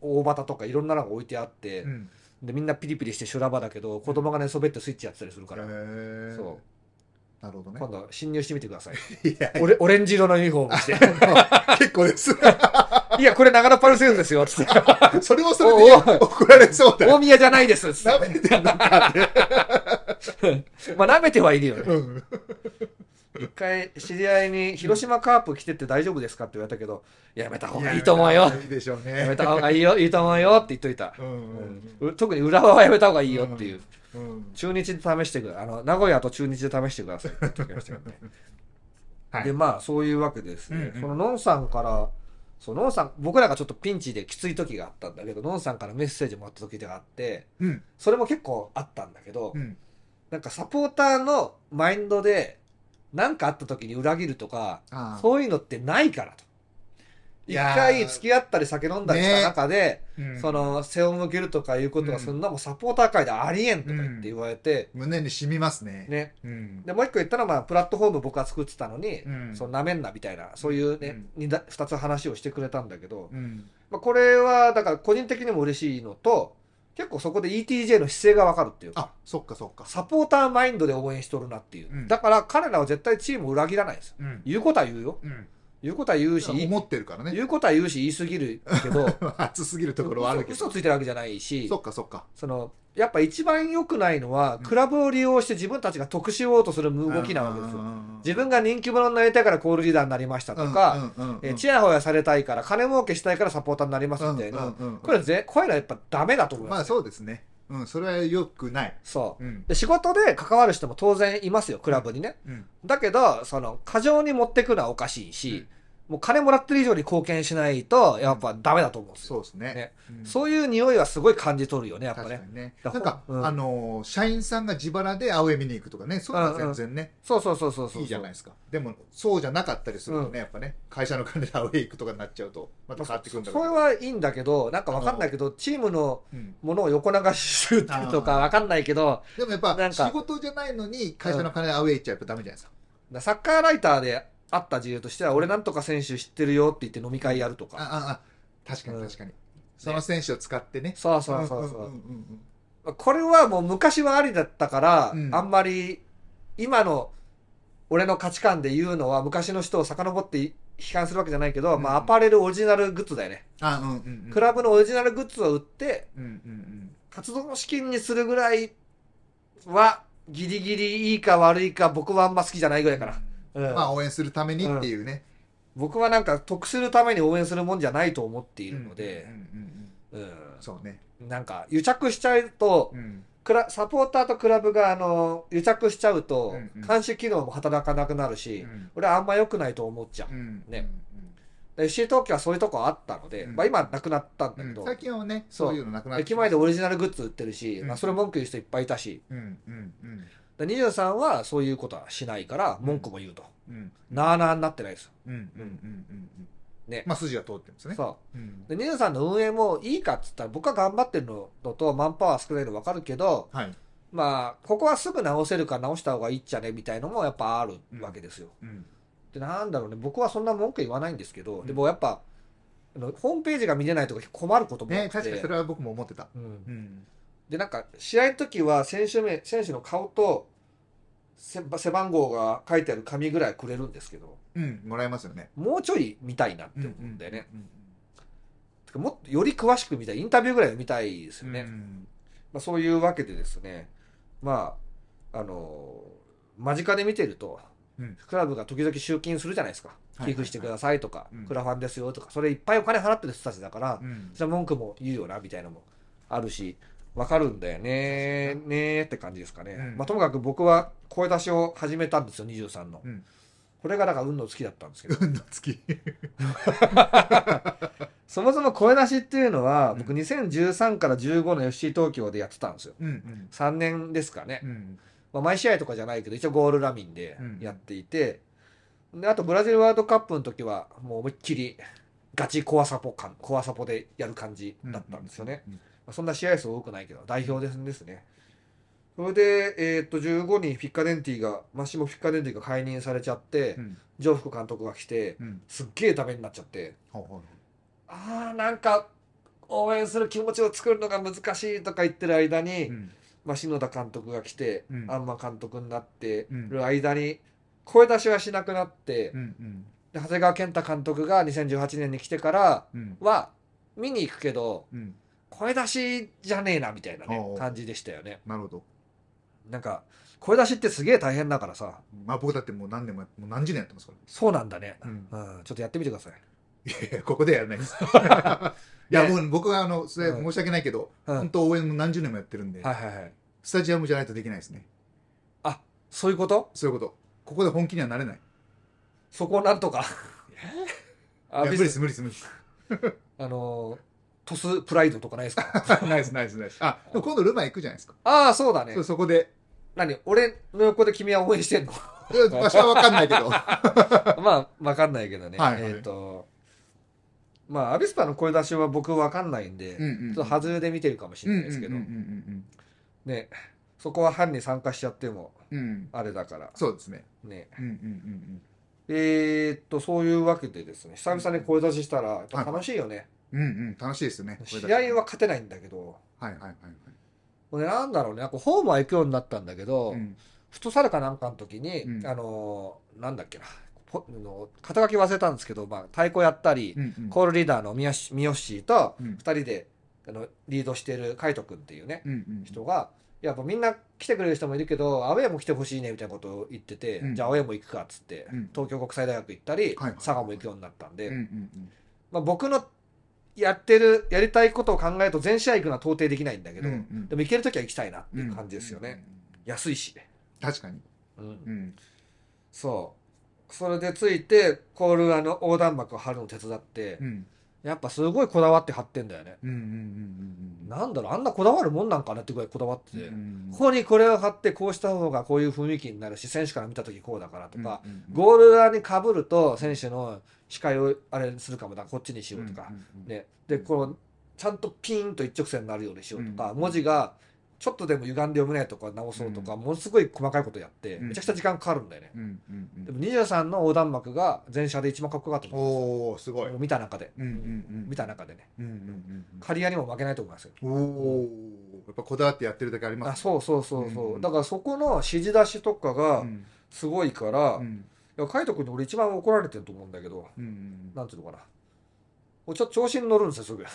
大旗とかいろんなのが置いてあって、うん。でみんなピリピリして修羅場だけど子供が寝そべってスイッチやってたりするから、そなるほどね。う今度侵入してみてください。いやオレオレンジ色のユニフォーム着て。結構です。いやこれ長野パルセウスですよ。つってそれもそれで怒られそうだ。よ大宮じゃないです。つっ舐めてんのかってて。まあ舐めてはいるよね。うん一回知り合いに「広島カープ来てって大丈夫ですか?」って言われたけど「やめた方がいいと思うよ」いいでしょうね。やめた方がいいよいいと思うよって言っといた、うんうんうん。特に浦和はやめた方がいいよっていう、うん。中日で試してくだあの名古屋と中日で試してくださいって言ってましたけどね、はいでまあそういうわけでですね、うん。うん。そののん。さん。からそうのん。さん。僕らがちょっとピンチできつい時があったん。だけどのん。さん。からメッセージもらった時があってうん。それも結構あったん。だけど、うん。なん。かサポーターのマインドで何かあった時に裏切るとかそういうのってないからと。一回付き合ったり酒飲んだりした中で、うん。その背を向けるとかいうことがするのはもうサポーター界でありえんとか言って言われて、胸に染みますね。ね。うん。で、もう一個言ったのは、まあ、プラットフォーム僕が作ってたのに、うん。そのなめんなみたいな、そういうね、二だ二つ話をしてくれたんだけど、うん。まあ、これはだから個人的にも嬉しいのと、結構そこで ETJ の姿勢がわかるっていうか、あそっかそっか。サポーターマインドで応援しとるなっていう。うん。だから彼らは絶対チームを裏切らないんですよ。うん。言うことは言うよ。うん。言うことは言うし、思ってるからね。言うことは言うし言い過ぎるけど、熱すぎるところはあるけど。嘘嘘ついてるわけじゃないし。そっかそっか。そのやっぱ一番良くないのは、うん。クラブを利用して自分たちが得しようとする動きなわけですよ。自分が人気者になりたいからコールリーダーになりましたとか、えーチヤホヤされたいから金儲けしたいからサポーターになりますみたいな、これぜこういうのはやっぱダメだと思います、まあそうですね。うんそれはよくない。そう。うん。で仕事で関わる人も当然いますよクラブにね。うんだけどその過剰に持ってくのはおかしいし、もう金もらってる以上に貢献しないとやっぱダメだと思うんですよ、そうですね。ね。うん。そういう匂いはすごい感じ取るよねやっぱね。ね。だなんかうん。あのー社員さんが自腹でアウェー見に行くとかねそういうのは全然ねそうそうそうそうそういいじゃないですか。でもそうじゃなかったりするとねやっぱね会社の金でアウェー行くとかになっちゃうとまた変わってくるんだそれろうはいいんだけどなんかわかんないけどチームのけどうんものを横流しするとかわかんないけどでもやっぱ仕事じゃないのに会社の金でアウェー行っちゃうとダメじゃないですか。サッカーライターであった事例としては俺なんとか選手知ってるよって言って飲み会やるとか。あああ確かにうん。確かに。その選手を使ってね。そうそうそうそう。んんん。これはもう昔はありだったから、うん。あんまり今の俺の価値観で言うのは昔の人を遡って批判するわけじゃないけど、うん。まあアパレルオリジナルグッズだよね、あうんうんうん。クラブのオリジナルグッズを売ってうんうんうん。活動資金にするぐらいはギリギリいいか悪いか僕はあんま好きじゃないぐらいかな、うん。まあ応援するためにっていうね。僕はなんか得するために応援するもんじゃないと思っているのでそうね。なんか癒着しちゃうとうん。クラサポーターとクラブがあの癒着しちゃうと監視機能も働かなくなるし、俺はあんま良くないと思っちゃう、うん FC 東京はそういうとこあったので、うん。まあ、今なくなったんだけど、うん。最近はねそう。いうのなくなって駅前でオリジナルグッズ売ってるし、うん。まあ、それ文句言う人いっぱいいたし。うんうんうんで23はそういうことはしないから文句も言うと、うん。なあなあになってないです。ようんうんうんうんうん。ね。まあ筋が通ってるんですね。そう。うん。で23の運営もいいかっつったら僕は頑張ってるのとマンパワー少ないの分かるけどはい。まあここはすぐ直せるか直した方がいいっちゃねみたいのもやっぱあるわけですよ、うん。でなんだろうね。僕はそんな文句言わないんですけど、うん。でもやっぱホームページが見れないとか困ることもあって、ね確かにそれは僕も思ってた。うん。うん。でなんか試合の時は選手名選手の顔とせ背番号が書いてある紙ぐらいくれるんですけど。うんもらえますよね。もうちょい見たいなって思うんだよね、うんてかもっとより詳しく見たいインタビューぐらい見たいですうんよね、うんまあ、そういうわけでですね。まああの間近で見てると、うん。クラブが時々集金するじゃないですか。はい。寄付してくださいとか、うん。クラファンですよとかそれいっぱいお金払ってる人たちだから、うん。それは文句も言うよなみたいなのもあるしわかるんだよね。ねーって感じですかね、うん。まあ、ともかく僕は声出しを始めたんですよ23の、うん。これがだから運の月だったんですけど。運の月 そもそも声出しっていうのはうん。僕2013から15の FC 東京でやってたんですよ。うんうん。3年ですかね、うんまあ、毎試合とかじゃないけど一応ゴールラミンでうんやっていて、であとブラジルワールドカップの時はもう思いっきりガチコアサポ感コアサポでやる感じだったんですよね、うんまあそんな試合数多くないけど代表ですですね。それで、えっと15人フィッカデンティがマシモ・フィッカデンティが解任されちゃって、うん。ジョ監督が来てうん。すっげえダメになっちゃって。あーなんか応援する気持ちを作るのが難しいとか言ってる間に、うん。まあ、篠田監督が来て、うん。アンマ監督になってうん。る間に声出しはしなくなって、うんうん。で長谷川健太監督が2018年に来てからうん。は見に行くけどうん声出しじゃねえなみたいなねおう感じでしたよね。なるほど。なんか声出しってすげえ大変だからさ。まあ僕だってもう何年もやもう何十年やってますから。そうなんだね、うん。うん。ちょっとやってみてください、いやいやここでやらないです。いやもう僕はあのそれうん。申し訳ないけどうん。本当応援も何十年もやってるんではいはいはい。スタジアムじゃないとできないですね。そういうこと？そういうこと。ここで本気にはなれない。そこをなんとか。あいや無理です無理です無理です。あのートスプライドとかないですか？ナイスナイスナイスあでも今度ルマン行くじゃないですか。ああそうだね。そうそこで。何？俺の横で君は応援してんの？場所は分かんないけど。まあわかんないけどね、はいはい。えっ、とまあアビスパの声出しは僕わかんないんで、うんうんちょっと外れで見てるかもしれないですけど、うんうんうんねそこは班に参加しちゃってもうん。うんうんあれだから。そうですね。ね。うんうんうんえーっとそういうわけでですね久々に声出ししたらやっぱ楽しいよね、うんうんうん楽しいですよね試合は勝てないんだけど。はいはいはいはい。これなんだろうねなんかホームは行くようになったんだけど、うん。フットサルかなんかの時に、うん。あのーなんだっけな肩書き忘れたんですけど、まあ、太鼓やったり、うんうん。コールリーダーの三好三好とうん。2人であのリードしてる海斗君っていうねうんうん。人がやっぱみんな来てくれる人もいるけどアウェーも来てほしいねみたいなことを言ってて、うん。じゃあアウェーも行くかっつって、うん。東京国際大学行ったり、はいはい佐賀も行くようになったんで、うんうん。まあ、僕のやってるやりたいことを考えると全試合行くのは到底できないんだけど、うんうん。でも行ける時は行きたいなってうんいう感じですよね、うん安いし、確かに。うん。うん。そう。それでついてコールあの横断幕を張るの手伝って、うんやっぱすごいこだわって貼ってんだよね、うんうんうんうんなんだろうあんなこだわるもんなんかなってぐらいこだわってて、うんここにこれを貼ってこうした方がこういう雰囲気になるし選手から見た時こうだからとか、うんうんゴール裏にかぶると選手の視界をあれにするかもだこっちにしようとか、うんうんうんね、でこのちゃんとピンと一直線になるようにしようとか、うん。文字がちょっとでも歪んで読めないとか直そうとか、ものすごい細かいことやって、うん。めちゃくちゃ時間かかるんだよね、うんうんうん。でも23の横断幕が全車で一番かっこよかったと思おおすごい。う見た中で、うんうんうん。見た中でね。うんうん刈谷にも負けないと思いますよ。うんおおやっぱこだわってやってるだけあります。あそうそうそうそう、うんだからそこの指示出しとかがうん。すごいから、いうん。や海斗君に俺一番怒られてると思うんだけどうん。なんていうのかなもうちょっと調子に乗るんですよすぐ。う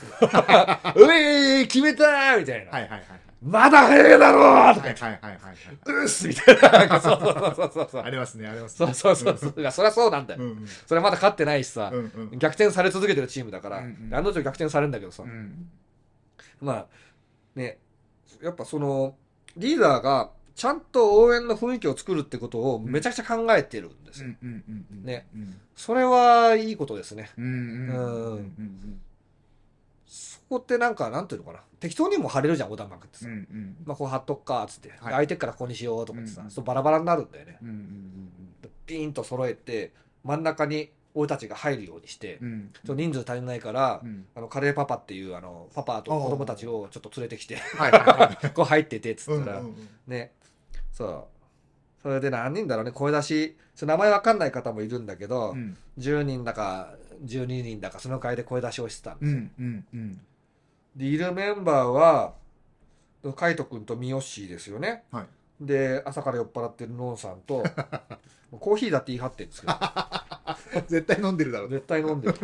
えー決めたーみたいな、はいはいはいまだ早いだろーとか言って。はいはいはいうっすみたいな。そうそうそうそうそ。いう。ありますねありますね。そうそうそう。いや、そりゃそうなんだよ。それまだ勝ってないしさ。逆転され続けてるチームだから、案の定逆転されるんだけどさ、うん。まあ、ね、やっぱその、リーダーがちゃんと応援の雰囲気を作るってことをめちゃくちゃ考えてるんです。よ。うんうんうんうんねうん。それはいいことですね。うんうんうんうんそこってなんか、なんていうのかな。適当にも貼れるじゃん、横断幕ってさ。うんうん。まあ、こう貼っとくか、っつって。はい。相手からここにしようとかってさ、うんそうバラバラになるんだよね。うんうんピーンと揃えて、真ん中に俺たちが入るようにして、う人数足りないから、うん。あのカレーパパっていうあのパパと子供たちをちょっと連れてきて こう入っててっつうんったら、うんうん。ねそう。それで何人だろうね声出し。名前わかんない方もいるんだけど、うん。10人だか12人だかその会で声出しをしてたんですよ、うんうんうん。でいるメンバーは海斗君と三好ですよね、はい。で朝から酔っ払ってるノンさんと コーヒーだって言い張ってるんですけど 絶対飲んでるだろう。絶対飲んでる。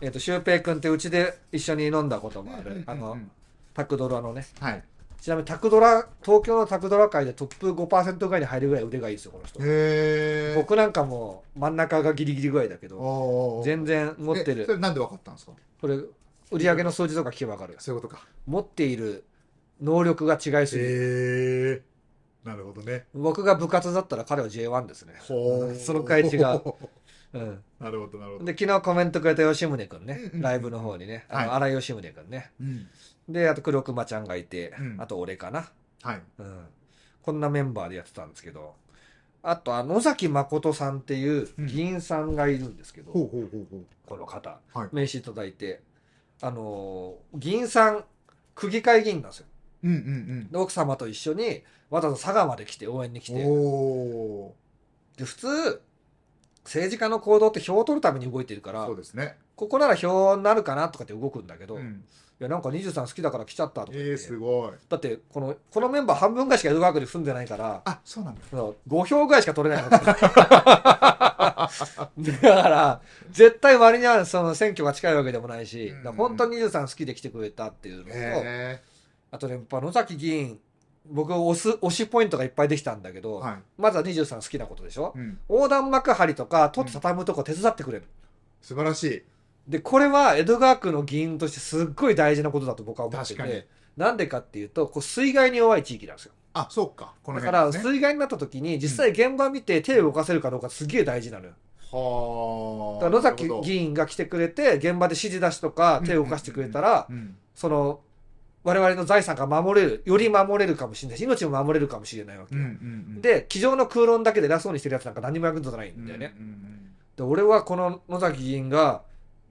えっとシュウペイ君ってうちで一緒に飲んだこともあるあのタクドラのね。はいちなみにタクドラ東京のタクドラ界でトップ5%ぐらいに入るぐらい腕がいいですよこの人。僕なんかもう真ん中がギリギリぐらいだけど全然持ってえそるれなんでわかったんですか？これ売り上げの数字とか聞けば分かる。そういうことか。持っている能力が違いすぎる。なるほどね。僕が部活だったら彼は J1 ですね。その会違ううん。なるほどなるほど。で昨日コメントくれた吉宗君ね。ライブの方にね。あのはい。荒井吉宗君ね。うんであと黒熊ちゃんがいてうん。あと俺かな。はい。うん、こんなメンバーでやってたんですけどあとあ野崎誠さんっていう議員さんがいるんですけど、ほうほうほうほう。この方、はい。名刺いただいてあのー議員さん区議会議員なんですよ。うんうんで奥様と一緒にわざわざ佐賀まで来て応援に来うん。て。おで普通政治家の行動って票を取るために動いてるかー。らそうですね。ここなら票になるかなとかって動くんだけど、いうん。やなんか23好きだから来ちゃったとかえー、すごい。だってこのこのメンバー半分ぐらいしか江戸川区に住んでないからあ、そうなんだ。5票ぐらいしか取れないの だから絶対割にはその選挙が近いわけでもないし、うん本当に23好きで来てくれたっていうのと、へあとねやっぱ野崎議員僕推す推しポイントがいっぱいできたんだけど、ー。はい。まずは23好きなことでしょうん。横断幕張とか取って畳むとこ手伝ってくれる、素晴らしい。でこれは江戸川区の議員としてすっごい大事なことだと僕は思って確かにてなんでかっていうとこう水害に弱い地域なんですよあ、そうか。このだから辺ですね。水害になった時に実際現場見て手を動かせるかどうかすげえ大事なのよはあ。だから野崎議員が来てくれて現場で指示出しとか手を動かしてくれたらうん。その我々の財産が守れるより守れるかもしれないし命も守れるかもしれないわけ。で机上の空論だけで偉そうにしてるやつなんか何も役に立たないんだよね、で俺はこの野崎議員が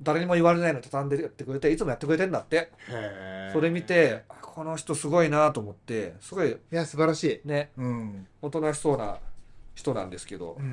誰にも言われないのに畳んでやってくれていつもやってくれてんだってそれ見て、あこの人すごいなと思ってすごいいや、素晴らしい。ねうん。おとなしそうな人なんですけどうん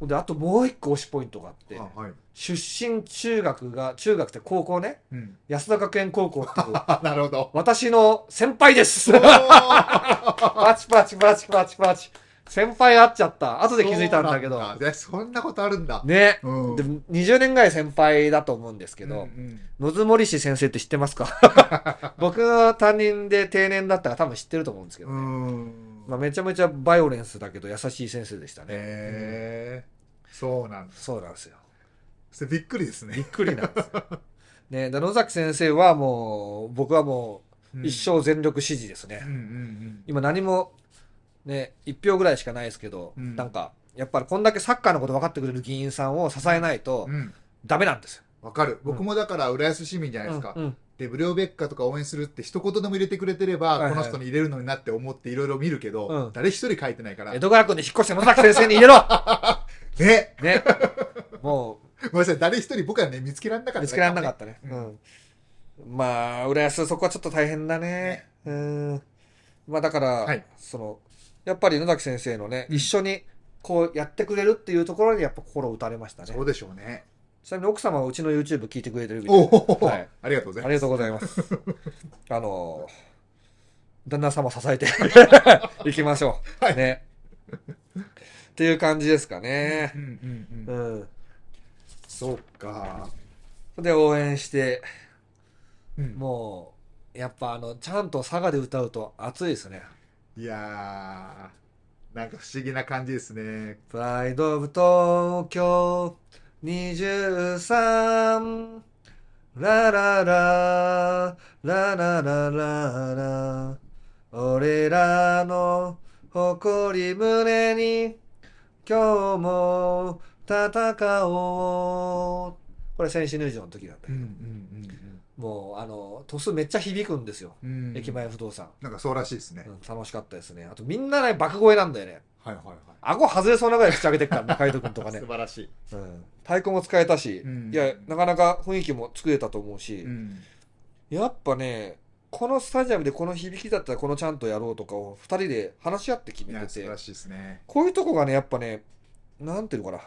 うんであともう一個推しポイントがあってはい。出身中学が中学って高校ねうん。安田学園高校っていうあ、なるほど。私の先輩です パチパチパチパチパチ先輩会っちゃった。後で気づいたんだけど。そんだ。そんなことあるんだ。ね。うん。でも20年ぐらい先輩だと思うんですけど、うんうん。野津森氏先生って知ってますか？僕の担任で定年だったから多分知ってると思うんですけどうね、ん。まあ、めちゃめちゃバイオレンスだけど優しい先生でしたね、へえ。そうなんだ。そうなんですよ。それびっくりですね。びっくりなんですよ。ね。で野崎先生はもう僕はもう一生全力支持ですね、うんうん。今何もね1票ぐらいしかないですけど、うんなんかやっぱりこんだけサッカーのこと分かってくれる議員さんを支えないとうん。うん。ダメなんですよ。わかる。僕もだから浦安市民じゃないですかうん。うんで、ブレオベッカとか応援するって一言でも入れてくれてれば、この人に入れるのになって思っていろいろ見るけど、うん誰一人書いてないから。江戸川区に引っ越して野崎先生に入れろ ね。ね。もうごめんなさい。誰一人僕はね、見つけられなかった。見つけられなかったね。ううんん。まあ、浦安そこはちょっと大変だね。うん。まあだから、はいその、やっぱり野崎先生のね、うん一緒にこうやってくれるっていうところにやっぱ心打たれましたねそ。うでしょうね。ちなみに奥様はうちの YouTube 聞いてくれてるみたいおでお、はいありがとうございありがとうございます。あ の旦那様支えて いきましょう。はいね。っていう感じですかねう。んうんうん。うん。そうか。で、応援して、うんもう、やっぱあの、ちゃんと佐賀で歌うと熱いですね。いやー、なんか不思議な感じですね。プライドオブ東京23。ラララ、ラララララ。俺らの誇り胸に、今日も戦おう。これ、戦士入場の時だったけど。うんうんうんもうあの鳥栖めっちゃ響くんですよ。駅前不動産、なんかそうらしいですね。うん楽しかったですねあとみんなね爆声なんだよねはいはいはい。顎外れそうなぐらい口開けてっからね海斗君とかね素、晴らしい。うん、太鼓も使えたし、うんいやなかなか雰囲気も作れたと思うし、うん。やっぱねこのスタジアムでこの響きだったらこのちゃんとやろうとかを2人で話し合って決めてて素晴らしいですね。こういうとこがねやっぱねなんていうのかな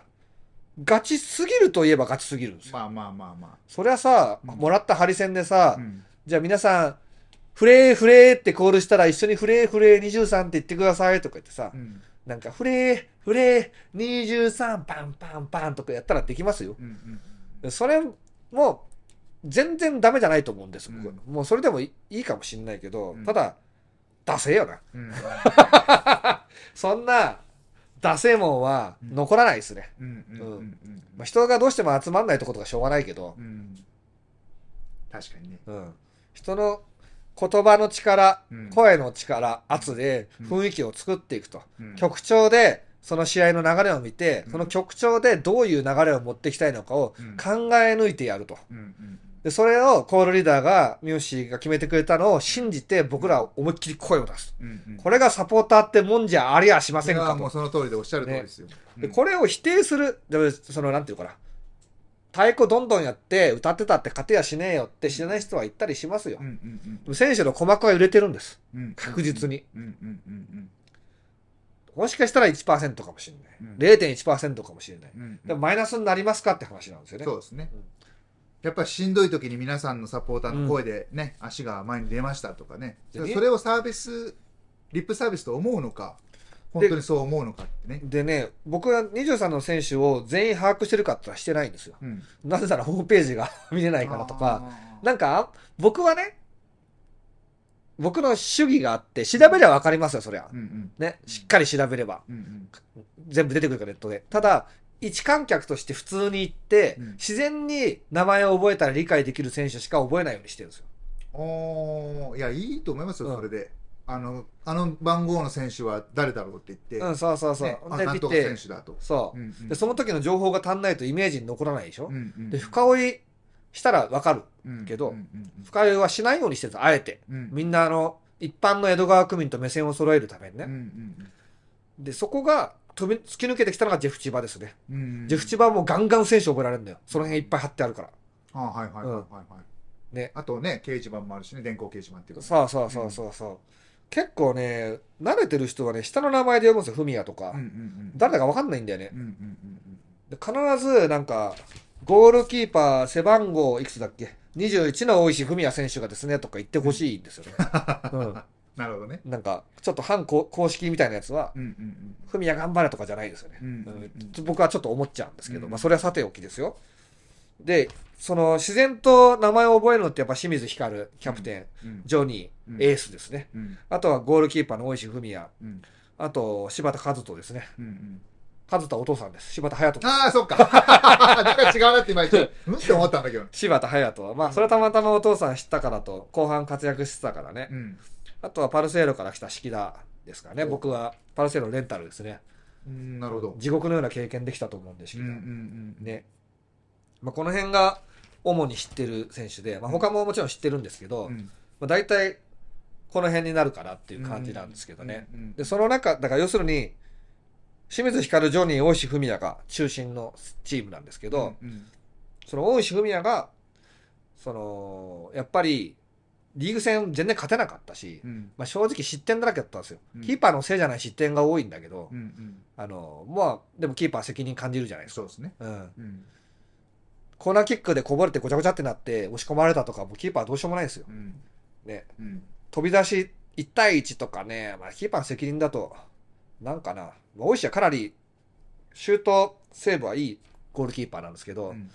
ガチすぎるといえばガチすぎるんですよ、まあまあまあまそりゃさ、うんもらったハリセンでさ、あ。うん。じゃあ皆さんフレーフレーってコールしたら一緒にフレーフレー23って言ってくださいとか言ってさ、うん。なんかフレーフレー23パンパンパンとかやったらできますようんうん。それも全然ダメじゃないと思うんです、僕うもうそれでもいいいかもしんないけど、うんただダセえよなうん そんなダセえもんは残らないですね、人がどうしても集まんないとことかしょうがないけど。う、ん。確かにね。うん、人の言葉の力、うん。声の力圧でうん。雰囲気を作っていくと、うん。曲調でその試合の流れを見て、うん。その曲調でどういう流れを持っていきたいのかをうん。考え抜いてやると。うんうんで、それをコールリーダーが、ミューシーが決めてくれたのを信じて僕らは思いっきり声を出す。うんうん。これがサポーターってもんじゃありゃしませんかもうその通りでおっしゃる通りですよ。でこれを否定する、でもその、なんていうかな。太鼓どんどんやって歌ってたって勝てやしねえよって知らない人は言ったりしますようん。うんうん選手の鼓膜は揺れてるんです。うん確実に。うんうんうんもしかしたら1%かもしれうんない。0.1%かもしれない。うんうんでもマイナスになりますかって話なんですよね。そうですねうん。やっぱりしんどい時に皆さんのサポーターの声でね、足が前に出ましたとかね、それをサービス、リップサービスと思うのか、本当にそう思うのかってね。でね、僕は23の選手を全員把握してるかって言ったらしてないんですよ。うん。なぜならホームページが 見れないからとか。なんか、僕はね、僕の主義があって、調べればわかりますよ、そりゃう。んうんね、しっかり調べれば。うんうん全部出てくるからネットで。ただ、一観客として普通に行って、うん自然に名前を覚えたら理解できる選手しか覚えないようにしてるんですよ。おーいや、いいと思いますよ、うんそれで。あの、あの番号の選手は誰だろうって言って、うん、そうそうそう。ねあで、見て選手だと。そうう。んうんで、その時の情報が足んないとイメージに残らないでしょ、うんうんで、深追いしたらわかる。うんけどうんうん深追いはしないようにしてるあえて。うんみんなあの、一般の江戸川区民と目線を揃えるためにね。うんうんで、そこが飛び、突き抜けてきたのがジェフ千葉ですね。うんうんジェフ千葉はもうガンガン選手覚えられるんだよ。その辺いっぱい貼ってあるから。あはいはいはいはいはい。ね。あとね、掲示板もあるしね、電光掲示板っていうか。そうそうそうそうそう。結構ね、慣れてる人はね、下の名前で読むんですよ、フミヤとか。うんうんうん。誰だか分かんないんだよねう。んうんうんで必ず、なんか、ゴールキーパー背番号いくつだっけ ?21 の大石文也選手がですね、とか言ってほしいんですよね。うん。なるほどね。なんか、ちょっと反公公式みたいなやつは、うんうん文也頑張れとかじゃないですよね。うんうんうん僕はちょっと思っちゃうんですけど、うんまあそれはさておきですよ。で、その自然と名前を覚えるのってやっぱ清水光、キャプテン、うんジョニー、うんエースですね。うんあとはゴールキーパーの大石文也、うんあと柴田和人ですね。うんうん和人はお父さんです。柴田隼人。ああ、そっか。なんか違うなって今一応、うん？って思ったんだけど。柴田隼人は、まあそれはたまたまお父さん知ったからと、後半活躍してたからね。うん。あとはパルセーロから来た式田ですからね。お僕はパルセーロレンタルですね。うんなるほど。地獄のような経験できたと思うんで、式田。うんうんうん。ね。まあこの辺が主に知ってる選手で、まあ他ももちろん知ってるんですけど、うん。まあ大体この辺になるかなっていう感じなんですけどね。うん。で、その中、だから要するに、清水光、ジョニー、大石文也が中心のチームなんですけど、うんその大石文也が、その、やっぱり、リーグ戦全然勝てなかったし、うんまあ、正直失点だらけだったんですよ。うんキーパーのせいじゃない失点が多いんだけど、うんうん。あの、まあ、でもキーパー責任感じるじゃないですか。そうですね。うん。うんコーナーキックでこぼれてごちゃごちゃってなって押し込まれたとか、もうキーパーはどうしようもないですよ。うんね。うん飛び出し1対1とかね、まあ、キーパーの責任だと、なんかな、大石はかなりシュートセーブはいいゴールキーパーなんですけど、うん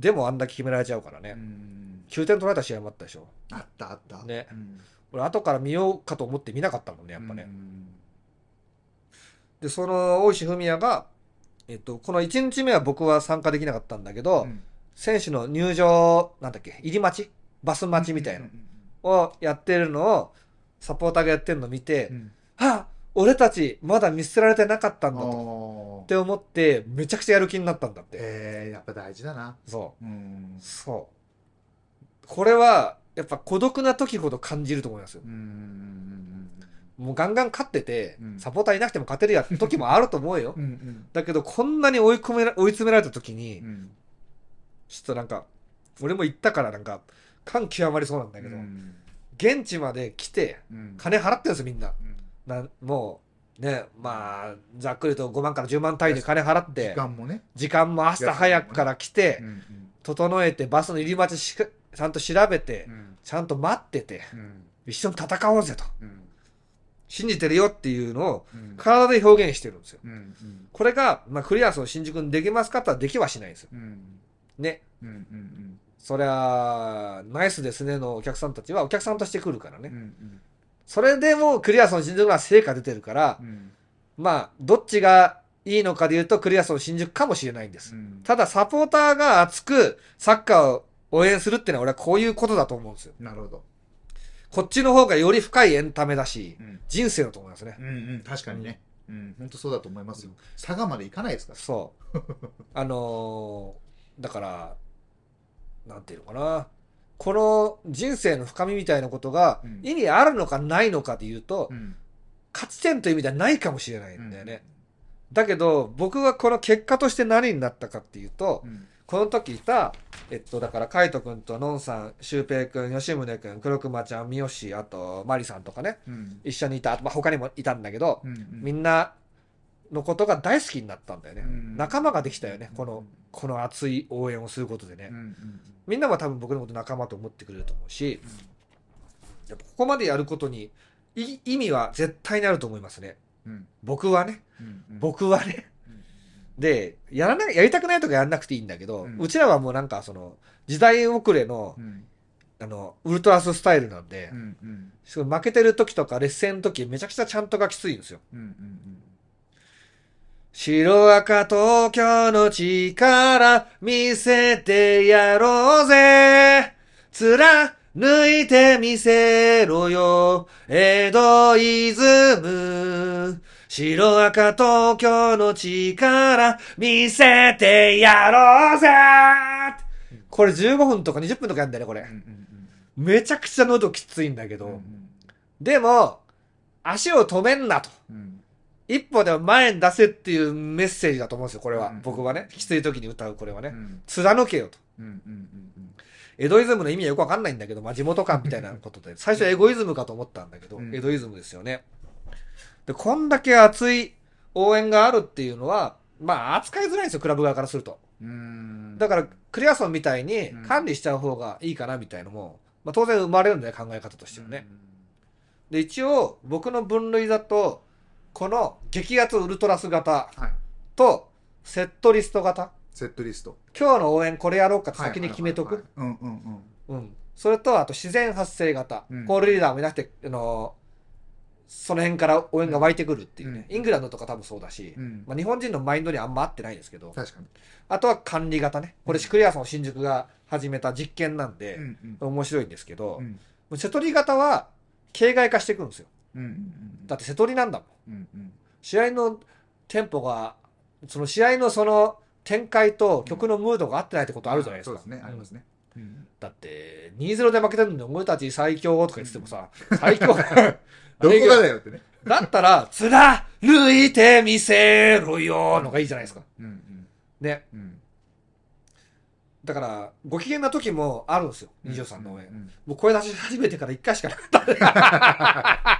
でもあんだけ決められちゃうからね、うん。9点取られた試合もあったでしょ。あったあった。ね。うん。俺、後から見ようかと思って見なかったもんね、やっぱね。うんで、その大石文也が、えっと、この1日目は僕は参加できなかったんだけど、うん。選手の入場、なんだっけ、入り待ちバス待ちみたいなうんをやってるのを、サポーターがやってるのを見て、うん。あ俺たちまだ見捨てられてなかったんだと。って思って、めちゃくちゃやる気になったんだって。えーやっぱ大事だな。そうんう。そう。これは、やっぱ孤独な時ほど感じると思いますよ。うんうんもうガンガン勝ってて、うんサポーターいなくても勝てるや時もあると思うようんう。んだけど、こんなに追い込めら、追い詰められた時にう、んちょっとなんか、俺も行ったからなんか、感極まりそうなんだけど、現地まで来て、うん金払ってるんですよ、みんな。うんなもう、ね、まあ、ざっくりと5万から10万単位で金払って時、間もね。時間も朝早くから来てう、ん整えて、バスの入り待ちしかちゃんと調べてう、んちゃんと待ってて、うん一緒に戦おうぜと。うん信じてるよっていうのをうん体で表現してるんですよ。うんうんこれが、まあ、クリアスの新宿にできますかってできはしないんですよ。うんね。うんうんそりゃ、ナイスですねのお客さんたちはお客さんとして来るからね。うんうんそれでもクリアスの新宿は成果出てるからう、んまあ、どっちがいいのかで言うとクリアスの新宿かもしれないんです。うんただ、サポーターが熱くサッカーを応援するっていうのは俺はこういうことだと思うんですよ。なるほど。こっちの方がより深いエンタメだし、うん人生だと思いますね。うんうん確かにね。うん本当そうだと思いますよ。佐賀まで行かないですから。そう。あのーだから、なんていうのかな。この人生の深みみたいなことがうん。意味あるのかないのかで言うと、うん。勝ち点という意味ではないかもしれないんだよね。だけど、僕はこの結果として何になったかっていうとう、ん。この時いたえっとだから海斗君とのんさんシュウペイ君吉宗君黒熊ちゃん三好あとマリさんとかねうん。一緒にいた、まあ、他にもいたんだけど、うん。みんなのことが大好きになったんだよね、うん。仲間ができたよね。うん。このこの熱い応援をすることでね、うんうんみんなも多分僕のこと仲間と思ってくれると思うしやっぱここまでやることにい意味は絶対にあると思いますね。うん。僕はね。うんうん。僕はね。うん。でやらなやりたくないとかやらなくていいんだけど、ううんちらはもうなんかその時代遅れのうん。あのウルトラススタイルなんで、うんうん。負けてる時とか劣勢の時めちゃくちゃちゃんとがきついんですよ。うんうん白赤東京の力見せてやろうぜ。貫いてみせろよ江戸イズム。白赤東京の力見せてやろうぜ。これ15分とか20分とかやんだよね、これ。めちゃくちゃ喉きついんだけど。でも、足を止めんなと。うん一歩でも前に出せっていうメッセージだと思うんですよ、これは。うん僕はね。きつい時に歌うこれはね。うん貫けよと。うんうんうんエドイズムの意味はよくわかんないんだけど、まあ、地元感みたいなことで、最初エゴイズムかと思ったんだけど、うんエドイズムですよね。で、こんだけ熱い応援があるっていうのは、まあ、扱いづらいんですよ、クラブ側からすると。うんだから、クリアソンみたいにうん管理しちゃう方がいいかなみたいのも、まあ、当然生まれるんだよ、考え方としてはね。で、一応、僕の分類だと、この激アツウルトラス型はい。と、セットリスト型。セットリスト。今日の応援これやろうかって先に決めとく？それと、あと自然発生型。うん。コールリーダーもいなくて、あのその辺から応援が湧いてくるっていうね。うん。イングランドとか多分そうだし、うん。まあ、日本人のマインドにあんま合ってないですけど、確かに。あとは管理型ね。これ、シクリアソン新宿が始めた実験なんで、うん面白いんですけど、うん。もう瀬戸り型は、形骸化していくんですよ。うんうんだって瀬戸りなんだもん。うんうん。試合のテンポが、その試合のその展開と曲のムードが合ってないってことあるじゃないですか。そうですね。ありますね。うん。だって、2-0で負けてるのに、俺たち最強とか言っててもさ、最強 どこがだよってね。だったら、貫いてみせろよのがいいじゃないですか。うんうん。ね。うん。だから、ご機嫌な時もあるんですよ、二条さんの応援。うんもう声出し始めてから1回しかなかった。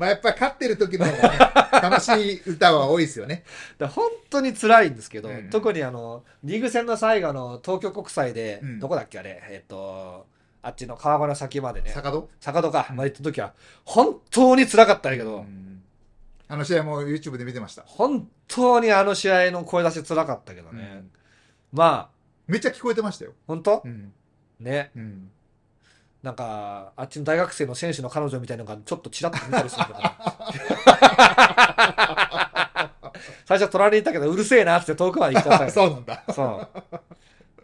まあやっぱ勝ってる時のね 楽しい歌は多いですよね。だ本当に辛いんですけど、うん。特にあの、リーグ戦の最後の東京国際で、うん。どこだっけあれ、えっと、あっちの川越の先までね、坂戸？坂戸か、まで行った時は、本当に辛かったんやけど、うん。あの試合も YouTube で見てました。本当にあの試合の声出し辛かったけどね。まあ、めっちゃ聞こえてましたよ。本当？うん。ね。うんなんか、あっちの大学生の選手の彼女みたいなのがちょっとチラッと見たりするんだから。最初隣にいたけど、うるせえなって遠くまで行っちゃったよ。そうなんだそ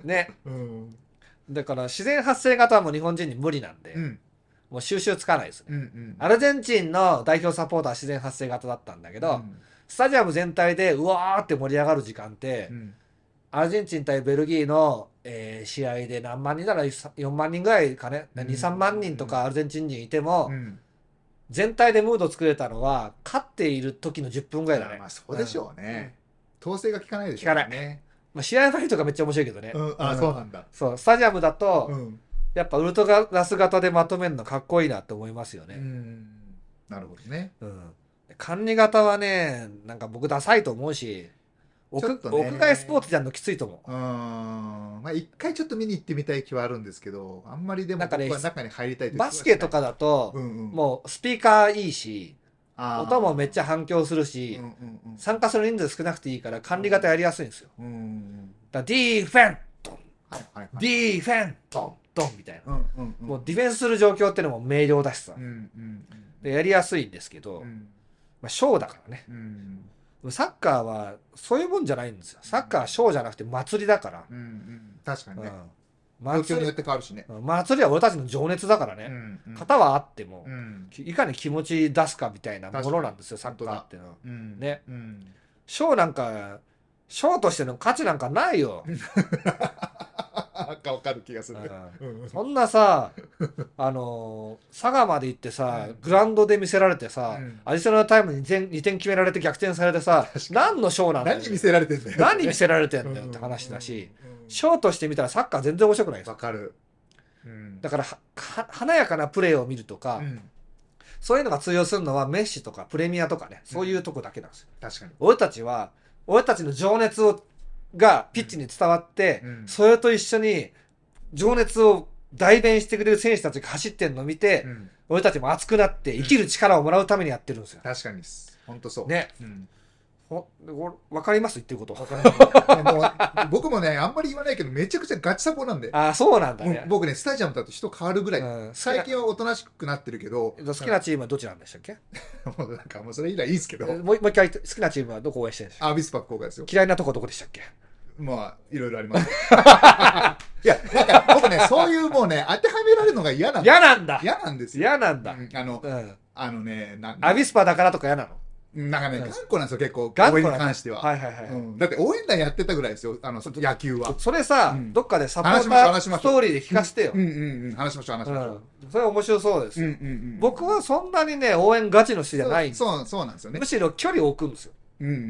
う。ね。うんだから自然発生型はもう日本人に無理なんで、うんもう収集つかないですね。うんうんアルゼンチンの代表サポーターは自然発生型だったんだけど、うんスタジアム全体でうわーって盛り上がる時間って、うんアルゼンチン対ベルギーの、えー試合で何万人なら4万人ぐらいかね、うん。2、3万人とかアルゼンチン人いても、うん。全体でムード作れたのは、勝っている時の10分ぐらいだね。まあそうでしょうね。統制が効かないでしょ効かない。ねまあ、試合前とかめっちゃ面白いけどね。うん。あそうなんだ。そう、スタジアムだと、うん。やっぱウルトラス型でまとめるのかっこいいなって思いますようね。ん。なるほどね。うん。管理型はね、なんか僕ダサいと思うし、屋ちょっとね。屋外スポーツじゃんのきついと思う。うん。まあ一回ちょっと見に行ってみたい気はあるんですけどあんまりでも僕は中に入りたいという気はバスケとかだと、うんうん。もうスピーカーいいし、音もめっちゃ反響するし、うんうんうん。参加する人数少なくていいから管理型やりやすいんですよ。うんうんだディーフェンドン、はいはいはい。ディーフェンドン、ドンみたいな。うんうんうん。もうディフェンスする状況ってのも明瞭だしさ。う。んうんでやりやすいんですけど、うんうん。まあ、ショーだからね。うんサッカーはそういうもんじゃないんですよ。サッカーはショーじゃなくて祭りだから。うんうん。確かにね。うん、状況によって変わるしね。うん。祭りは俺たちの情熱だからうね。んうん。型はあってもう、ん。いかに気持ち出すかみたいなものなんですよ、サッカーってのは。うん。ね。うん。ショーなんか、ショーとしての価値なんかないよ。かわかる気がする。うんそんなさ、あのー佐賀まで行ってさ、グラウンドで見せられてさ、うんアディショナルタイムに 2, 点2点決められて逆転されてさ、何のショーなんだよ。何見せられてんだよ。何見せられてんだよって話だし、ショーとして見たらサッカー全然面白くないですよ。わかる。うんだからはは華やかなプレーを見るとか、うんそういうのが通用するのはメッシとかプレミアとかね、そういうとこだけなんですよ。確かに。俺たちは、俺たちの情熱をがピッチに伝わって、うんそれと一緒に情熱を代弁してくれる選手たちが走ってるのを見て、うん俺たちも熱くなって生きる力をもらうためにやってるんですよ。確かにです。本当そう。ね。うんほこれわかります言ってること。もう僕もね、あんまり言わないけど、めちゃくちゃガチサポなんで。ああ、そうなんだね。僕ね、スタジアムだと人変わるぐらい。うん最近はおとなしくなってるけど、好きなチームはどちらなんでしたっけ？もうなんかもうそれ以来いいですけど、もうもう一回好きなチームはどこ応援してるんですかアビスパ福岡ですよ。嫌いなとこどこでしたっけ？まあ、いろいろあります。いや、なんか僕ね、そういうもうね、当てはめられるのが嫌なん嫌なんだ嫌なんですよ。嫌なんだ。うんあの、うん。あのね、なアビスパだからとか嫌なの？なんかね、うん頑固なんですよ、結構、応援に関しては。はいはいはい。うんだって応援団やってたぐらいですよ、あの、野球は。それさ、うんどっかでサポーターストーリーで聞かせてよ。うんうんうん、話しましょう、話しましょう。うん。それ面白そうですよ。うんうんうん僕はそんなにね、応援ガチの人じゃないそう、そうなんですよねむ。しろ距離を置くんですよ。うんうんうんう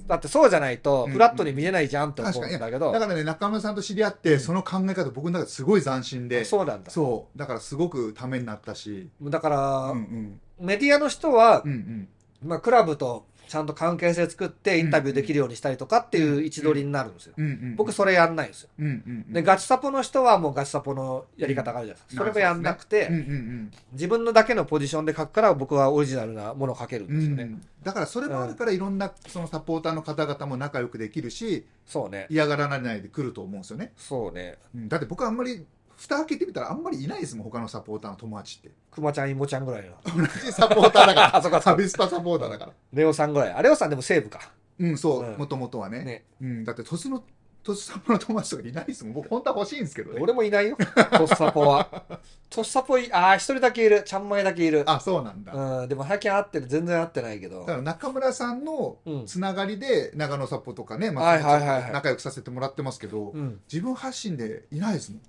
ん。だってそうじゃないと、うんフラットに見えないじゃんって思。うんだけどだ、からね、中村さんと知り合って、その考え方、僕の中ですごい斬新で、そうなんだ。そう。だからすごくためになったし、だから、うんうん。メディアの人はうんう、ん。まあ、クラブとちゃんと関係性作ってインタビューできるようにしたりとかっていう位置取りになるんですよ。うんうん。僕それやんないんですよ。うんうんうん。で、ガチサポの人はもうガチサポのやり方があるじゃないですか。それもやんなくて、うんうん自分のだけのポジションで書くから僕はオリジナルなものを書けるんうん。ですよね。うん。だからそれもあるから、いろんなそのサポーターの方々も仲良くできるし、そうね。嫌がらないで来ると思うんですよね。そうね。うんだって僕はあんまり、蓋開けてみたらあんまりいないですもん、他のサポーターの友達って。くまちゃん、いもちゃんぐらいの。同じサポーターだか あ、そっから。サビスパサポーターだから。レオさんぐらい。あ、レオさんでも西武か。うん、そうう、んもともとはね。ね。うん、だって、トスの、トスサポの友達とかいないですもん。僕、本当は欲しいんですけどね。俺もいないよ。トッサポは。トッサポい、あー、一人だけいる。ちゃんまいだけいる。あ、そうなんだ。だうん、でも最近会ってる。全然会ってないけどか。ら中村さんのうん。つながりで、長野サポとかね、まはいはいはいはい仲良くさせてもらってますけど、うん。自分発信でいないですもん。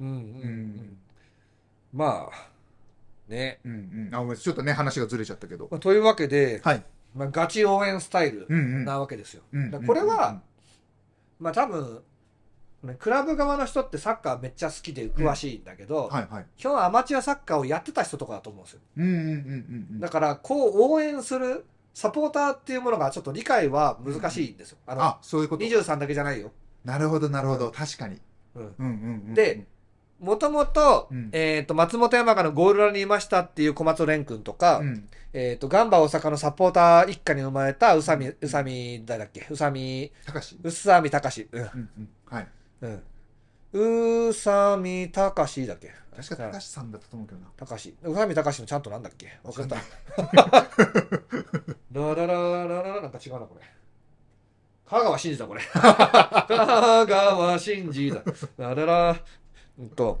うん。うん。うん。まあ、ね。うんうん。あ、ちょっとね、話がずれちゃったけど。まあというわけで、はい。まあ、ガチ応援スタイルうんうん。なわけですよ。うんだからこれは、まあ多分、ねクラブ側の人ってサッカーめっちゃ好きで詳しいんだけど、はいはい。今日はアマチュアサッカーをやってた人とかだと思うんですよ。うんうんうんうんうん。だから、こう応援するサポーターっていうものがちょっと理解は難しいんですよ。あの、あ、そういうこと。23だけじゃないよ。なるほど、なるほど。確かに。うんうんうんうん。で、もともとうん、えっと、松本山雅のゴール裏にいましたっていう小松蓮君とか、うん。えっと、ガンバ大阪のサポーター一家に生まれた宇佐美、宇佐美、誰だっけ？宇佐美、高し。宇佐美隆。うん。うんうん。はい。うん。宇佐美隆だっけ？確か高しさんだったと思うけどな。隆。宇佐美隆のちゃんとなんだっけ？忘れた。ララララララなんか違うな、これ。香川真司だ、これ。香川真司だ。ラララ。うんと、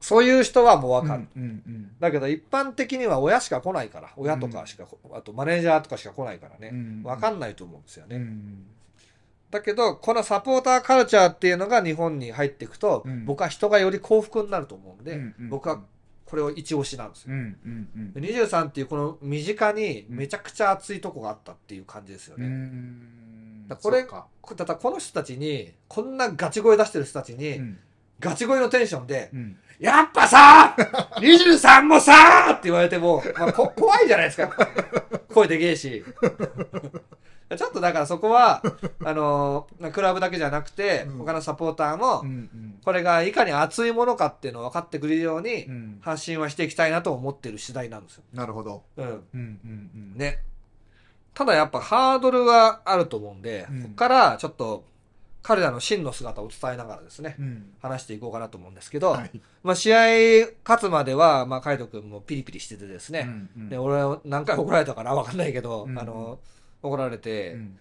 そういう人はもうわかる。うんうんだけど一般的には親しか来ないから、親とかしか、あとマネージャーとかしか来ないからね。うん。わかんないと思うんですようね。ん。だけど、このサポーターカルチャーっていうのが日本に入っていくと、うん僕は人がより幸福になると思うんで、うんうん僕はこれを一押しなんですよ。うんうんうんで23っていうこの身近にめちゃくちゃ熱いとこがあったっていう感じですようね。ん。だこれだこの人たちに、こんなガチ声出してる人たちに、うんガチ声のテンションで、うん。やっぱさ !23 もさって言われても、まあ、こ怖いじゃないですか。声でけえし。ちょっとだからそこは、あのークラブだけじゃなくて、うん他のサポーターも、うんこれがいかに熱いものかっていうのを分かってくれるようにう、ん。発信はしていきたいなと思ってる次第なんですよ。なるほど。うん。うんうんうん。ね。ただやっぱハードルはあると思うんで、うんここからちょっと彼らの真の姿を伝えながらですね、うん。話していこうかなと思うんですけど、はい。まあ試合勝つまでは、まあカイト君もピリピリしててですね、うんで、俺は何回怒られたかなわかんないけど、うんあの、怒られて、ようん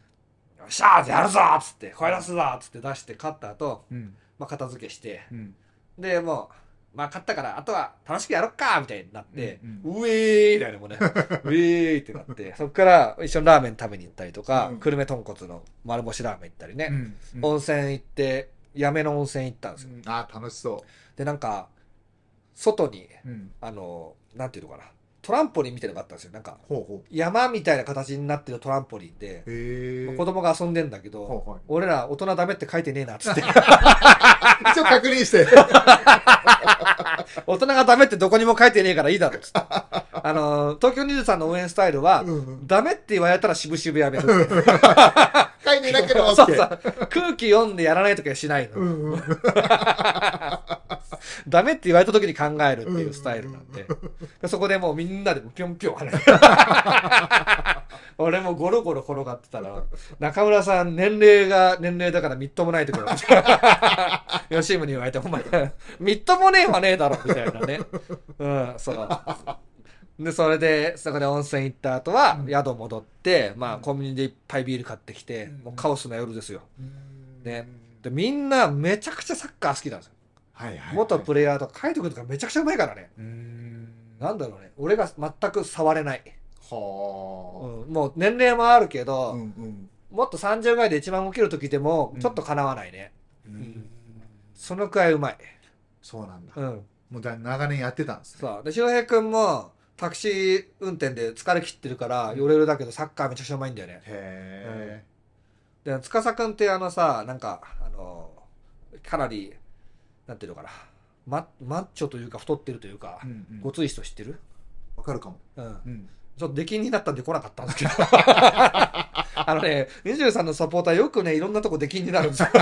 っしゃーやるぞっつって、声出すぞっつって出して勝った後、うんまあ片付けして、うん。で、もう、まあ勝ったから、あとは楽しくやろっかみたいになって、ううえーみたいなもんね、うえー ってなって、そっから一緒にラーメン食べに行ったりとか、うん。久留米豚骨の丸干しラーメン行ったりね、うん温泉行って、やめの温泉行ったんですよ。うん。あー楽しそで、なんか、外に、う。うん。あの、なんていうのかな、トランポリンみたいなのがあったんですよ。なんか、山みたいな形になってるトランポリンでう。、へえ。子供が遊んでんだけど、俺ら大人ダメって書いてねえなっつって、一応確認して。大人がダメってどこにも書いてねえからいいだろっつって。あの、東京23の応援スタイルは、うんうんダメって言われたら渋々やめる。書いてなければそう OK。そう空気読んでやらないときはしないの。うんうん。ダメって言われた時に考えるっていうスタイルなんで。でそこでもうみんなでぴょんぴょん跳ねて俺もゴロゴロ転がってたら、中村さん年齢が年齢だからみっともないところ。吉村に言われて、お前、みっともねえはねえだろ、みたいなね。うん、そう。で、それで、そこで温泉行った後は、宿戻って、まあ、コンビニでいっぱいビール買ってきて、もうカオスな夜ですよ。ねで、みんなめちゃくちゃサッカー好きなんですよ。はいはい。元プレイヤーとか、カイト君とかめちゃくちゃうまいからね。うーん。なんだろうね。俺が全く触れない。うはん、もう年齢もあるけあ。ど、うんうん。もっと30ぐらいで一番起きる時でもう、んちょっと叶わないね。うんそのくらいうまい。そうなんだ。うん。もうだ長年やってたんですね。そう。で、翔平君も、タクシー運転で疲れ切ってるから、寄れるだけど、サッカーめちゃくちゃうまいんだよね。へで、司君ってあのさ、なんか、あの、かなり、なんていうのかな。ママッチョというか、太ってるというかえ。う、んうんごつい人知ってる？わかるかも。うん。うん。ちょっと出禁になったんで来なかったんですけど。あのね、23のサポーターよくね、いろんなとこ出禁になるんですよ。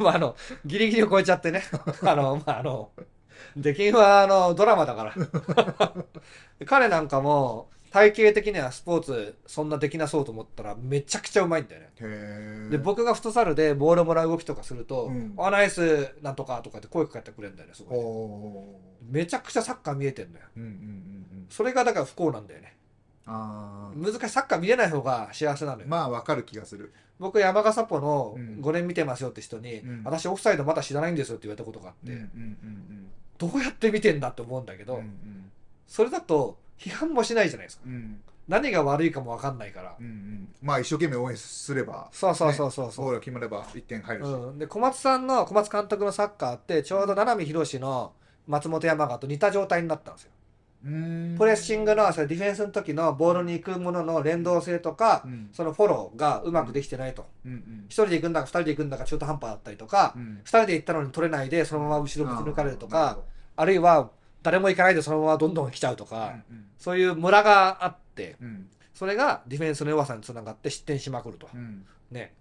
まあ、あの、ギリギリを超えちゃってね。あの、まあ、あの、出禁は、あの、ドラマだから。彼なんかも、体型的にはスポーツそんなできなそうと思ったらめちゃくちゃうまいんだよね。で、僕がフットサルでボールもらう動きとかすると、うんあ、ナイスなんとかとかって声かけてくれるんだよね、すごいね、おめちゃくちゃサッカー見えてんだよ。ーうんうんうんうん。それがだから不幸なんだよね。ああ。難しいサッカー見れない方が幸せなのよ、まあわかる気がする。僕山笠ポのうん5年見てますよって人に、うん私オフサイドまだ知らないんですよって言われたことがあって、うんうんうんどうやって見てんだって思うんだけど、うん。うんそれだと批判もしないじゃないですかうんうん何が悪いかも分かんないから、うんうん。まあ一生懸命応援すれば、そうそうそうそうそう、ゴールが決まれば1点入るし。うん、で小松さんの小松監督のサッカーってちょうど七海宏の松本山雅と似た状態になったんですよ、プレッシングのそれディフェンスの時のボールに行くものの連動性とか、うん。そのフォローがうまくできてないと、うんうん。一人で行くんだか二人で行くんだか中途半端だったりとか、うん。二人で行ったのに取れないでそのまま後ろぶち抜かれるとなかあるいは誰も行かないでそのままどんどん来ちゃうとか、どうん。そういうムラがあってうん。うんそれがディフェンスの弱さにつながって失点しまくると、うん。ね。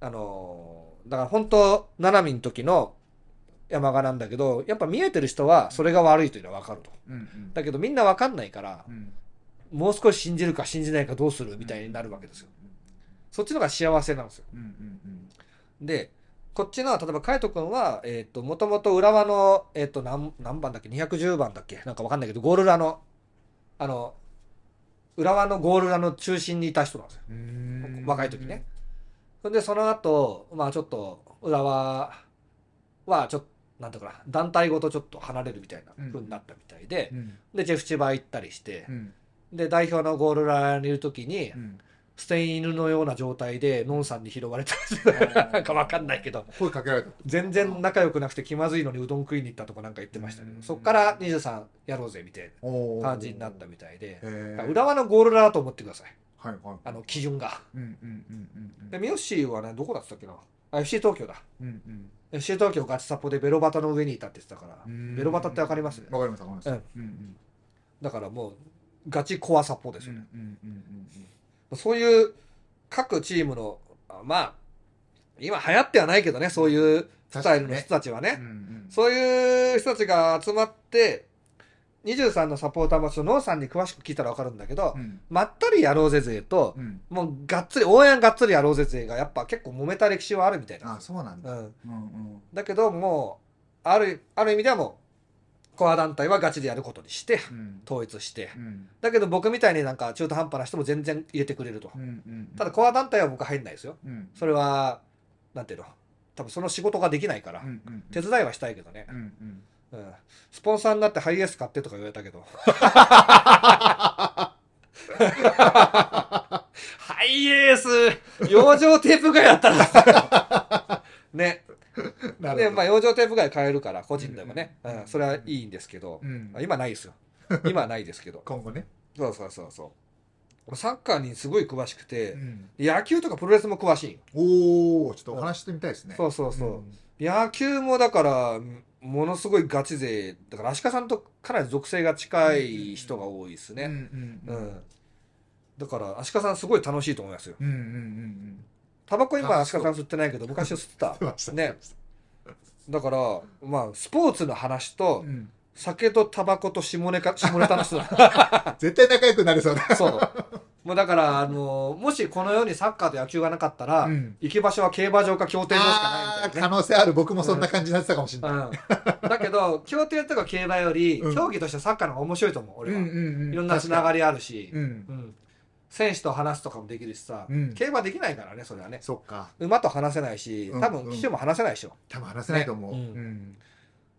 あのーだから本当七海の時の山賀なんだけどやっぱ見えてる人はそれが悪いというのは分かると。うんうん。だけどみんな分かんないからうん。もう少し信じるか信じないかどうするみたいになるわけですよ。そっちのが幸せなんですよ。うんうんうん。でこっちの例えば海斗君はえっ、ともともと浦和のえっ、と何何番だっけ？210番だっけ？なんか分かんないけどゴール裏のあの浦和のゴール裏の中心にいた人なんですよ。うん。若い時ね。それでその後まあちょっと浦和はちょっとなんていうかな団体ごとちょっと離れるみたいな風になったみたいで、うん。でジェフ千葉行ったりしてう、ん。で代表のゴール裏にいる時にうん。捨て犬のような状態でノンさんに拾われた なんかわかんないけど。声かけられた。全然仲良くなくて気まずいのにうどん食いに行ったとかなんか言ってましたけうん。どそっから23やろうぜみたいな感じになったみたいで。浦和のゴール裏だと思ってください。はいはいあの基準が。うんうんうんうんで三好はねどこだってたっけな？あ FC 東京だ。うんうん。FC 東京ガチサポでベロバタの上にいたって言ってたからうん。ベロバタってわかります？わかりますわかります。うん。うんだからもうガチコアサポですうんよね、うんうんうん。そういう各チームのあまあ今流行ってはないけどねそういうスタイルの人たちはね。うんうん。そういう人たちが集まって23のサポーターもちょっとノーさんに詳しく聞いたら分かるんだけど、うん。まったりやろうぜ勢とう、ん。もうがっつり応援がっつりやろうぜ勢がやっぱ結構揉めた歴史はあるみたいな、あそうなんだ。うん、うんうん。だけどもうあるある意味ではもうコア団体はガチでやることにしてうん。統一して。うん。だけど僕みたいになんか中途半端な人も全然入れてくれると。うんうんただコア団体は僕入んないですよ。うん。それはなんていうの？多分その仕事ができないからうんうん。手伝いはしたいけどね。う、んうんうん、スポンサーになってハイエース買ってとか言われたけど。ハハイエース。養生テープがやったら。ね。なでまあ養生テープが買えるから個人でもね、ううん。んそれはいいんですけど、うん。まあ今ないですよ。今はないですけど。今後ね。そうそうそうそう。サッカーにすごい詳しくて、うん。野球とかプロレスも詳しいおおちょっとお話してみたいですね。そうそうそう、ん。野球もだからものすごいガチ勢だから足利さんとかなり属性が近い人が多いですね、うんうんううん。ん。だから足利さんすごい楽しいと思いますよ。タバコ今あ足利さん吸ってないけど昔は吸ってた。ね。だからまあスポーツの話とうん。酒とタバコと下ネタ下ネタの人だ。絶対仲良くなれそうだ。そうもうだからあのもしこの世にサッカーと野球がなかったら、うん。行き場所は競馬場か競艇場しかないみたいなね。可能性ある。僕もそんな感じになってたかもしれない。うん、だけど競艇とか競馬より、うん。競技としてサッカーの方が面白いと思う俺は、うんいろんなつながりあるし、うん。うん。選手と話すとかもできるしさ、うん。競馬できないからねそれはね。そっか。馬と話せないしうん。多分騎手も話せないでしょ、多分話せないと思う。ね。うん。うん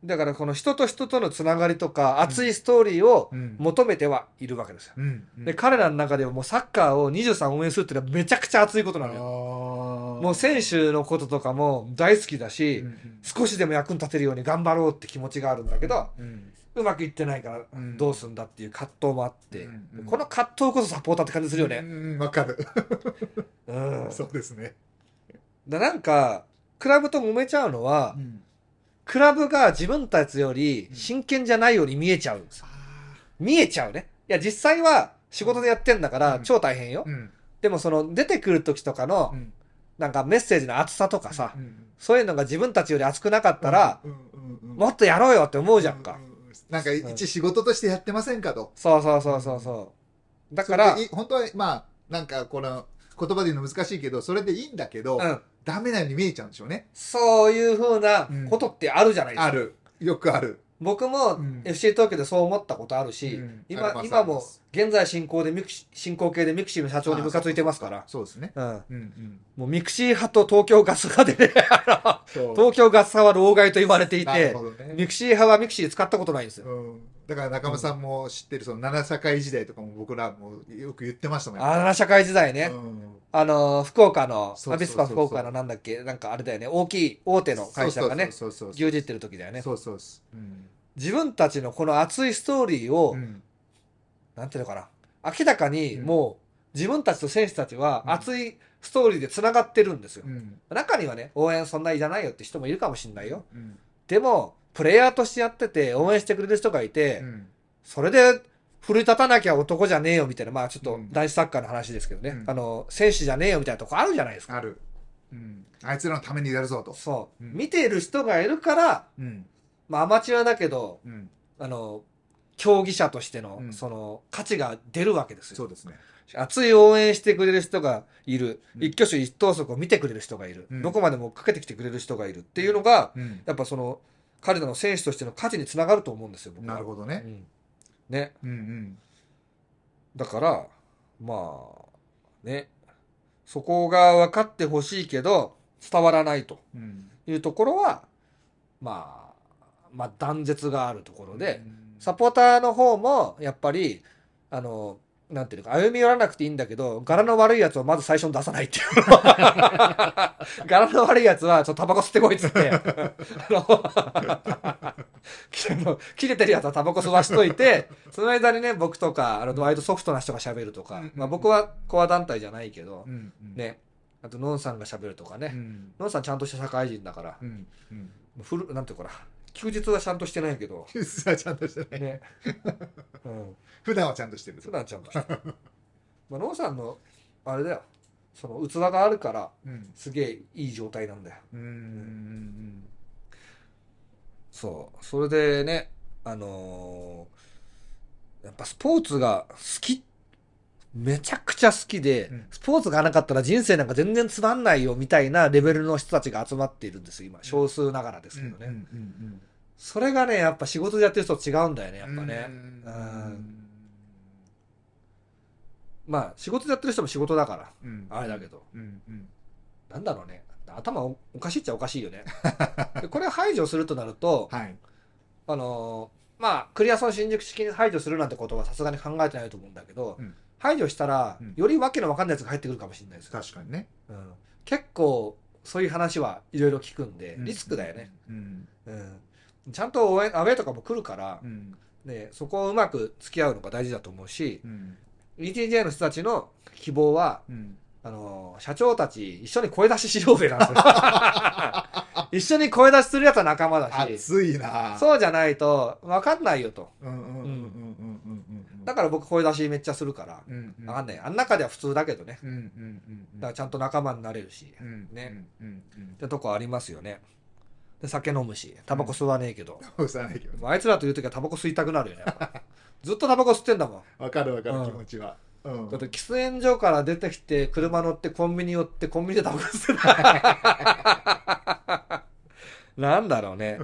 だからこの人と人とのつながりとか熱いストーリーをうん。求めてはいるわけですよ、うん。うん。で彼らの中ではもうサッカーを23応援するっていうのはめちゃくちゃ熱いことなのよ。ももう選手のこととかも大好きだし、うん少しでも役に立てるように頑張ろうって気持ちがあるんだけど、うん。うまくいってないからうん。どうすんだっていう葛藤もあって、うん。うん。この葛藤こそサポーターって感じするよね。うん。わかる。うん。そうですね。だなんか、クラブと揉めちゃうのは、うんクラブが自分たちより真剣じゃないように見えちゃうんですよ。見えちゃうね。いや、実際は仕事でやってんだからうん超大変よ。うんでもその出てくる時とかのう、んなんかメッセージの熱さとかさ、うんそういうのが自分たちより熱くなかったら、うんうんうんもっとやろうよって思うじゃんか。ううなんか一仕事としてやってませんかと。そうそうそうそうそう。だから、本当はまあなんかこの言葉で言うの難しいけどそれでいいんだけど、うん。ダメなように見えちゃうんでしょうね。そういう風なことってあるじゃないですか。ある。よくある。僕もうん FC 東京でそう思ったことあるし、今今も現在進行でミクシ進行形でミクシーの社長にムカついてますから。そうですね。うん。うんうん。もうミクシー派と東京ガス派で ね、東京ガス派は老害と言われていて。ミクシー派はミクシー使ったことないんですよ。うん、だから中間さんも知ってるその七境時代とかも僕らもよく言ってましたもんあら社会時代ね。うん。あの、福岡の、アビスパ福岡のなんだっけ、なんかあれだよね、大きい大手の会社がね、牛耳ってる時だよね。そうそう自分たちのこの熱いストーリーを、うん。なんていうのかな、明らかにうん。もう自分たちと選手たちはうん。熱いストーリーで繋がってるんですよ。うん。中にはね、応援そんないらないよって人もいるかもしれないよ。うん。でも、プレイヤーとしてやってて応援してくれる人がいて、うん。それで奮い立たなきゃ男じゃねえよみたいな、まあちょっとうん。男子サッカーの話ですけどね、うん。あの、選手じゃねえよみたいなとこあるじゃないですか。ある、うん、あいつらのためにやるぞと、そう。うん。見ている人がいるから、うん。まあアマチュアだけど、うん、あの、競技者としての、うん。その、価値が出るわけですよ。そうですね。熱い応援してくれる人がいる。うん。一挙手一投足を見てくれる人がいる。うん。どこまでもかけてきてくれる人がいるっていうのが、うん。やっぱその、彼らの選手としての価値につながると思うんですよ、僕は。なるほどね。うん。ね。うんうん。だから、まあ、ね。そこが分かってほしいけど、伝わらないと。うん。いうところは、まあ、まあ断絶があるところで、うん。サポーターの方も、やっぱり、あの、なんていうのか、歩み寄らなくていいんだけど、柄の悪いやつをまず最初に出さないっていう。柄の悪いやつは、ちょっとタバコ吸ってこいっつって。あの 切れてるやつはタバコ吸わしといて、その間にね、僕とか、あの、割とソフトな人が喋るとか。うん、まあ僕はコア団体じゃないけどう、んうん。ね、あと、ノンさんが喋るとかね、うん。ノンさんちゃんとした社会人だから、うんうん。フル、なんていうかな、休日はちゃんとしてないけど、実はちゃんとしてないね。うん。普段はちゃんとしてる普段ちゃんとしてる。まあ、ノンさんの、あれだよ。その器があるから、うんすげえいい状態なんだよ。うんうんそう。それでね、あのーやっぱスポーツが好き、めちゃくちゃ好きで、うんスポーツがなかったら人生なんか全然つまんないよみたいなレベルの人たちが集まっているんですよ、今。少数ながらですけどね。それがね、やっぱ仕事でやってる人と違うんだよね、やっぱね。まあ、仕事でやってる人も仕事だから、うんあれだけど。うんうんなんだろうね。頭おおかしいっちゃおかしいよね。で これを排除するとなると、はいあのーまあ、クリアソン新宿式に排除するなんてことはさすがに考えてないと思うんだけど、うん排除したら、うんよりわけのわかんないやつが入ってくるかもしれないですよ、確かにね。うん、結構そういう話はいろいろ聞くんでうんリスクだよね、。うん。うん、ちゃんと応援アウェーとかも来るからう、ん。ね、そこをうまく付き合うのが大事だと思うしうん。ETJ の人たちの希望はうん。あの社長たち一緒に声出ししようぜなんですよ一緒に声出しするやつは仲間だし熱いなそうじゃないと分かんないよとうんうんうんうんうんうんうん。だから僕声出しめっちゃするからうんうん。分かんないあん中では普通だけどねうんうんうん。だからちゃんと仲間になれるしうんね。うんうんってとこありますよねで酒飲むしタバコ吸わねえけど、うん。さないけど。あいつらという時はタバコ吸いたくなるよね ずっとタバコ吸ってんだもんわかるわかるうん気持ちは。うんだって喫煙所から出てきて車乗ってコンビニ寄ってコンビニでタバコ吸ってた なんだろうね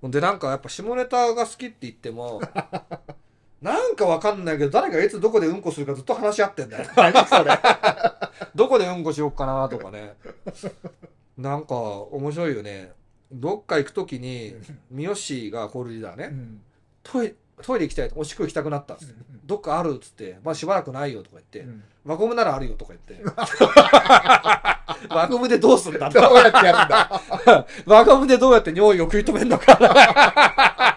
ほんでなんかやっぱ下ネタが好きって言ってもなんかわかんないけど誰がいつどこでうんこするかずっと話し合ってんだよ。何それ。どこでうんこしようかなとかね。なんか面白いよね。どっか行く時に三好がコールリーダーね。うん。トイトイレ行きたいおしっこ行きたくなったっつって。どっかあるっつって、まあしばらくないよとか言って、うん。輪ゴムならあるよとか言って。輪ゴムでどうするんだどうやってやるんだ。輪ゴムでどうやって尿意を食い止めんのか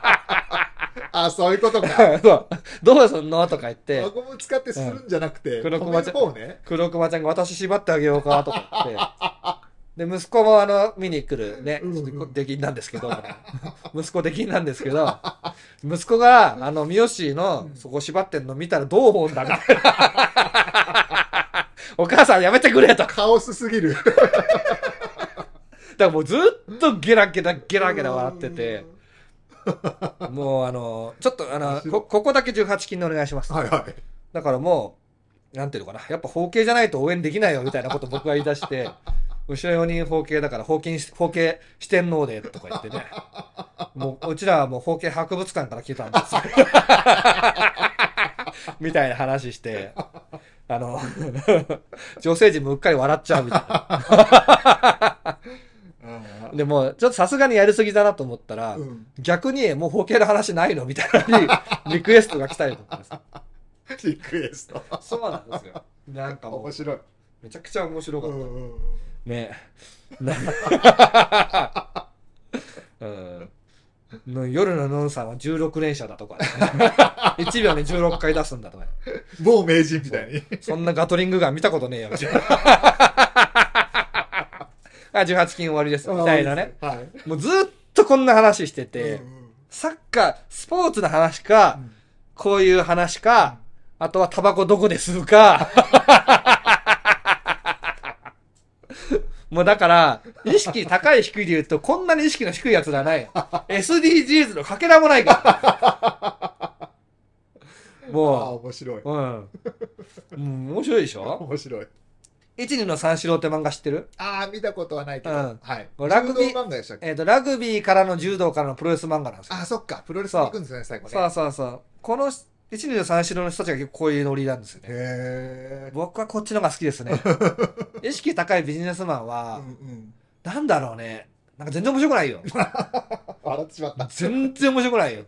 あ、そういうことか。そうどうすんのとか言って輪、ゴム使ってするんじゃなくて、うん黒熊ちゃん止める方ね。黒熊ちゃんが私縛ってあげようかとか言って。で、息子もあの、見に来るねうんうん、ちょっと出禁なんですけど、息子出禁なんですけど、息子が、あの、三好のそこ縛ってんの見たらどう思うんだみたいな。お母さんやめてくれと。だかカオスすぎる。らもうずっとゲラゲラゲラゲラ笑ってて、もうあの、ちょっとあの、こここだけ18金でお願いします。はいはい。だからもう、なんていうのかな、やっぱ包茎じゃないと応援できないよみたいなこと僕が言い出して、後ろ4人包茎だから包茎、包茎四天王でとか言ってね。もう、うちらはもう包茎博物館から来たんですよ。みたいな話して、あの、女性陣もうっかり笑っちゃうみたいな。でも、ちょっとさすがにやりすぎだなと思ったら、うん逆にもう包茎の話ないのみたいなリ リクエストが来たりとかさ。リクエスト。そうなんですよ。なんか面、白い。めちゃくちゃ面白かった。うんねなうんの夜のノンさんは16連射だとか、ね、1秒に16回出すんだとか、ね、某名人みたいに。そんなガトリングガン見たことねえよみたいな あ18金終わりですみたいなねはい。もうずっとこんな話してて、うんサッカースポーツの話か、うんこういう話か、あとはタバコどこで吸うか。もうだから、意識高い低いで言うと、こんなに意識の低いやつらないよ。SDGs のかけらもないから。も面白い。うん、面白いでしょ？面白い。一二の三四郎って漫画知ってる？ああ、見たことはないけど。うんはい。ラグビー柔道漫画でしたっけ？えっ、と、ラグビーからの柔道からのプロレス漫画なんですよ。ああ、そっか。プロレスに行くんですね、最後ね。そうそうそう。この一二の三四郎の人たちが結構こういうノリなんですよね。へ僕はこっちのが好きですね。意識高いビジネスマンえ。はう、んうん。なんだろうね。なんか全然面白くないよ。笑ってしまった。全然面白くないよ。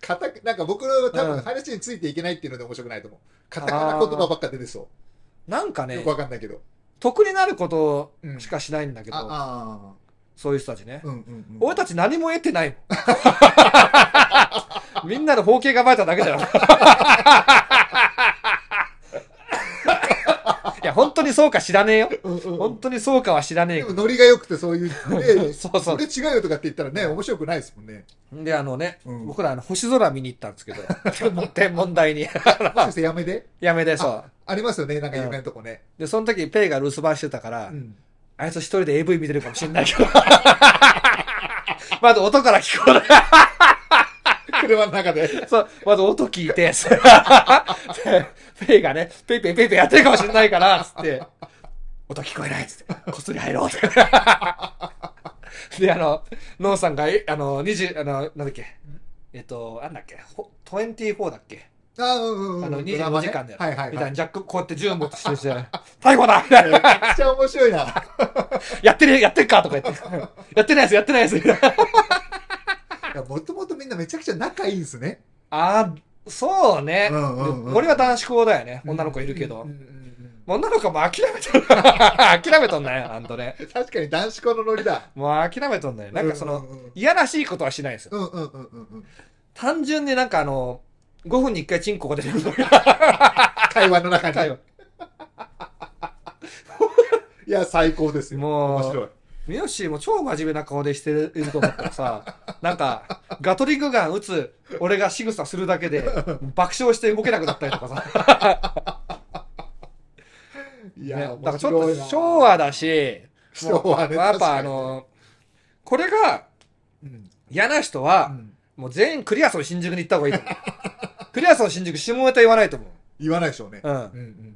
カタなんか僕の多うん分話についていけないっていうので面白くないと思う。カタカナ言葉ばっか出てそなんかう。よねく、わかんないけど。得になることしかしないんだけど、ああそういう人たちねー。。うんうんうん。俺たち何も得てないもん。みんなの包茎がバレただけだよ。いや、本当にそうか知らねえよ。うんうん本当にそうかは知らねえでもけど。ノリが良くてそういう、ね、そうそうそれ違うよとかって言ったらね、面白くないですもんね。で、あのね、うん僕らあの星空見に行ったんですけど、天文台に。もしてやめでやめでそう。ありますよね、なんか有名なとこね。で、その時ペイが留守番してたから、うん。あいつ一人で AV 見てるかもしんないけど。まず音から聞こえない。車の中で。そう、まず音聞いて、ペイがね、ペイペイペイペイやってるかもしれないから、つって、音聞こえないっつって、こっそり入ろうって。で、あの、ノンさんが、えあの、20、あの、なんだっけ、えっと、なんだっけ、ほ24だっけあうんうんうん。あの、25ドラマね時間で、はいはいはい。みたいな、ジャックこうやって銃持ってしてして、逮捕だみたいな。めっちゃ面白いな。やってる、やってるかとか言って。やってないやつ、やってないやつ。もともとみんなめちゃくちゃ仲いいんですね。あそうね、うんうんうん。俺は男子校だよね。女の子いるけど、うんうんうん女の子も諦めとる諦めとんだよ あんとねうん確かに男子校のノリだ。もう諦めとんだよ。なんかその、うん。うんうんいやらしいことはしないんですよ。うんうんうんうんうん。単純になんかあの5分に1回チンコが出てくる 会話の中に。会話。いや、最高ですよ。もう面白い。ミヨッシーも超真面目な顔でしてると思ったらさ、なんか、ガトリングガン撃つ俺が仕草するだけで爆笑して動けなくなったりとかさ。いや、ね、だから面ちょっと昭和だし、昭和ね。まあやっぱあの、これがうん嫌な人は、うんもう全員クリアソン新宿に行った方がいいと思う。クリアソン新宿下ネタ言わないと思う。言わないでしょうね。うんうんうんうん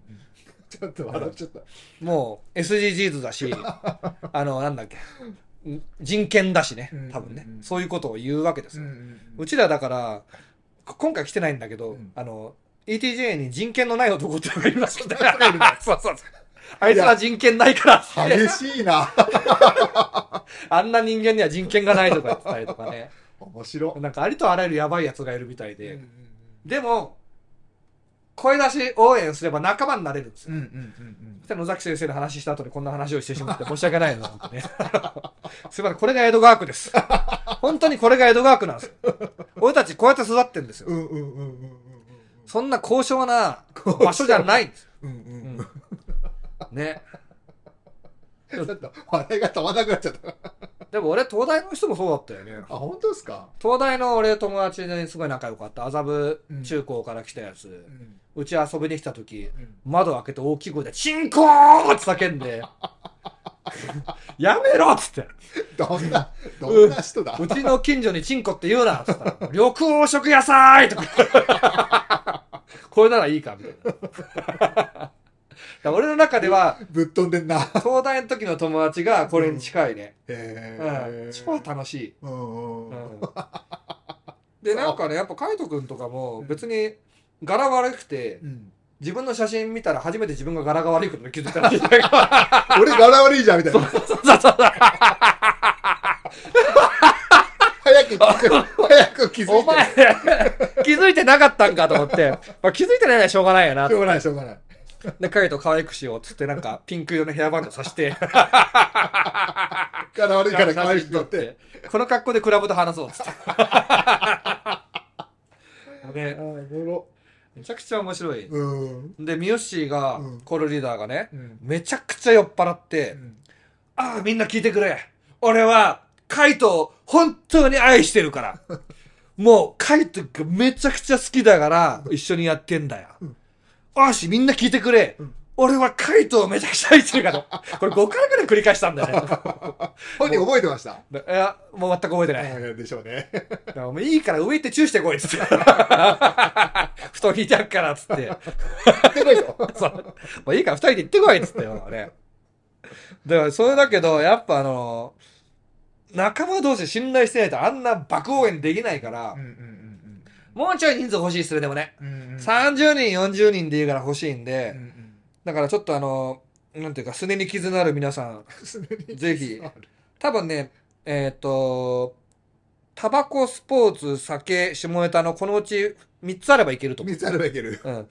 ちょっと笑っちゃった。もう SDGs だし、あの、なんだっけ、人権だしね、多分ね、うんうんうんそういうことを言うわけですよ。うんうんうちらだから、こ今回来てないんだけど、うんあの、ETJ に人権のない男ってのがいるらしくて。そうそうそう。あいつら人権ないから激しいな。あんな人間には人権がないとか言ってたりとかね。面白い。なんかありとあらゆるやばいやつがいるみたいで。うんでも、声出し応援すれば仲間になれるんですよ。うんうんうんそしたら野崎先生の話した後にこんな話をしてしまって申し訳ないな、本当ね。すいません、これが江戸川区です。本当にこれが江戸川区なんですよ。俺たちこうやって育ってるんですよ。うんうんうんうんうんうんそんな高尚な場所じゃないんですよ。うんうんうん ね。ちょっと笑いが止まらなくなっちゃった。でも俺、東大の人もそうだったよね。あ、本当ですか？東大の俺友達ですごい仲良かった麻布うん中高から来たやつ、ううんち遊びに来た時うん窓開けて大きい声で「チンコー!」って叫んで「やめろ!」っつってどんな、どんな人だ「うちの近所にチンコって言うな」っつったら「緑黄色野菜!」とかこれならいいかみたいな俺の中ではぶっ飛んでんな。東大の時の友達がこれに近いね、うん、へー。超楽しい。うんうん。うん。う んでなんかねやっぱ海斗君とかも別に柄悪くてうん。自分の写真見たら初めて自分が柄が悪いことに気づいたら。し い俺柄悪いじゃんみたいな。そうそうそう早く気づく、早く気づいて。お前気づいてなかったんかと思って、まあ、気づいてないのはしょうがないよな。しょうがない、しょうがない。で海斗可愛くしようっつってなんかピンク色のヘアバンドさして 柄悪いから可愛く撮って。この格好でクラブで話そうっつってね。めちゃくちゃ面白いうん。でミヨッシーが、うんコールリーダーがねうん。めちゃくちゃ酔っ払って、ああ、みんな聞いてくれ。俺は、カイトを本当に愛してるから。もう、カイトがめちゃくちゃ好きだから、一緒にやってんだよ。よし、みんな聞いてくれ。うん俺はカイトをめちゃくちゃ愛してるから。これ5回くらい繰り返したんだよね。本人覚えてました？いや、もう全く覚えてない。あでしょうね。もういいから上行ってチューしてこいっつって。布団引いてあっからっつって。行ってこいと。そう。もういいから二人で行ってこいっつってよ、ね。だから、それだけど、やっぱあの、仲間同士信頼してないとあんな爆応援できないから、うんうんもうちょい人数欲しいっすね、でもね。うんうん。うん30人、40人でいいから欲しいんうで、んだからちょっとあの、なんていうか、すねに傷のある皆さん、うん。ぜひ多分ね、えっ、と、タバコ、スポーツ、酒、下ネタのこのうち3つあればいけると思う。三つあればいける。うん。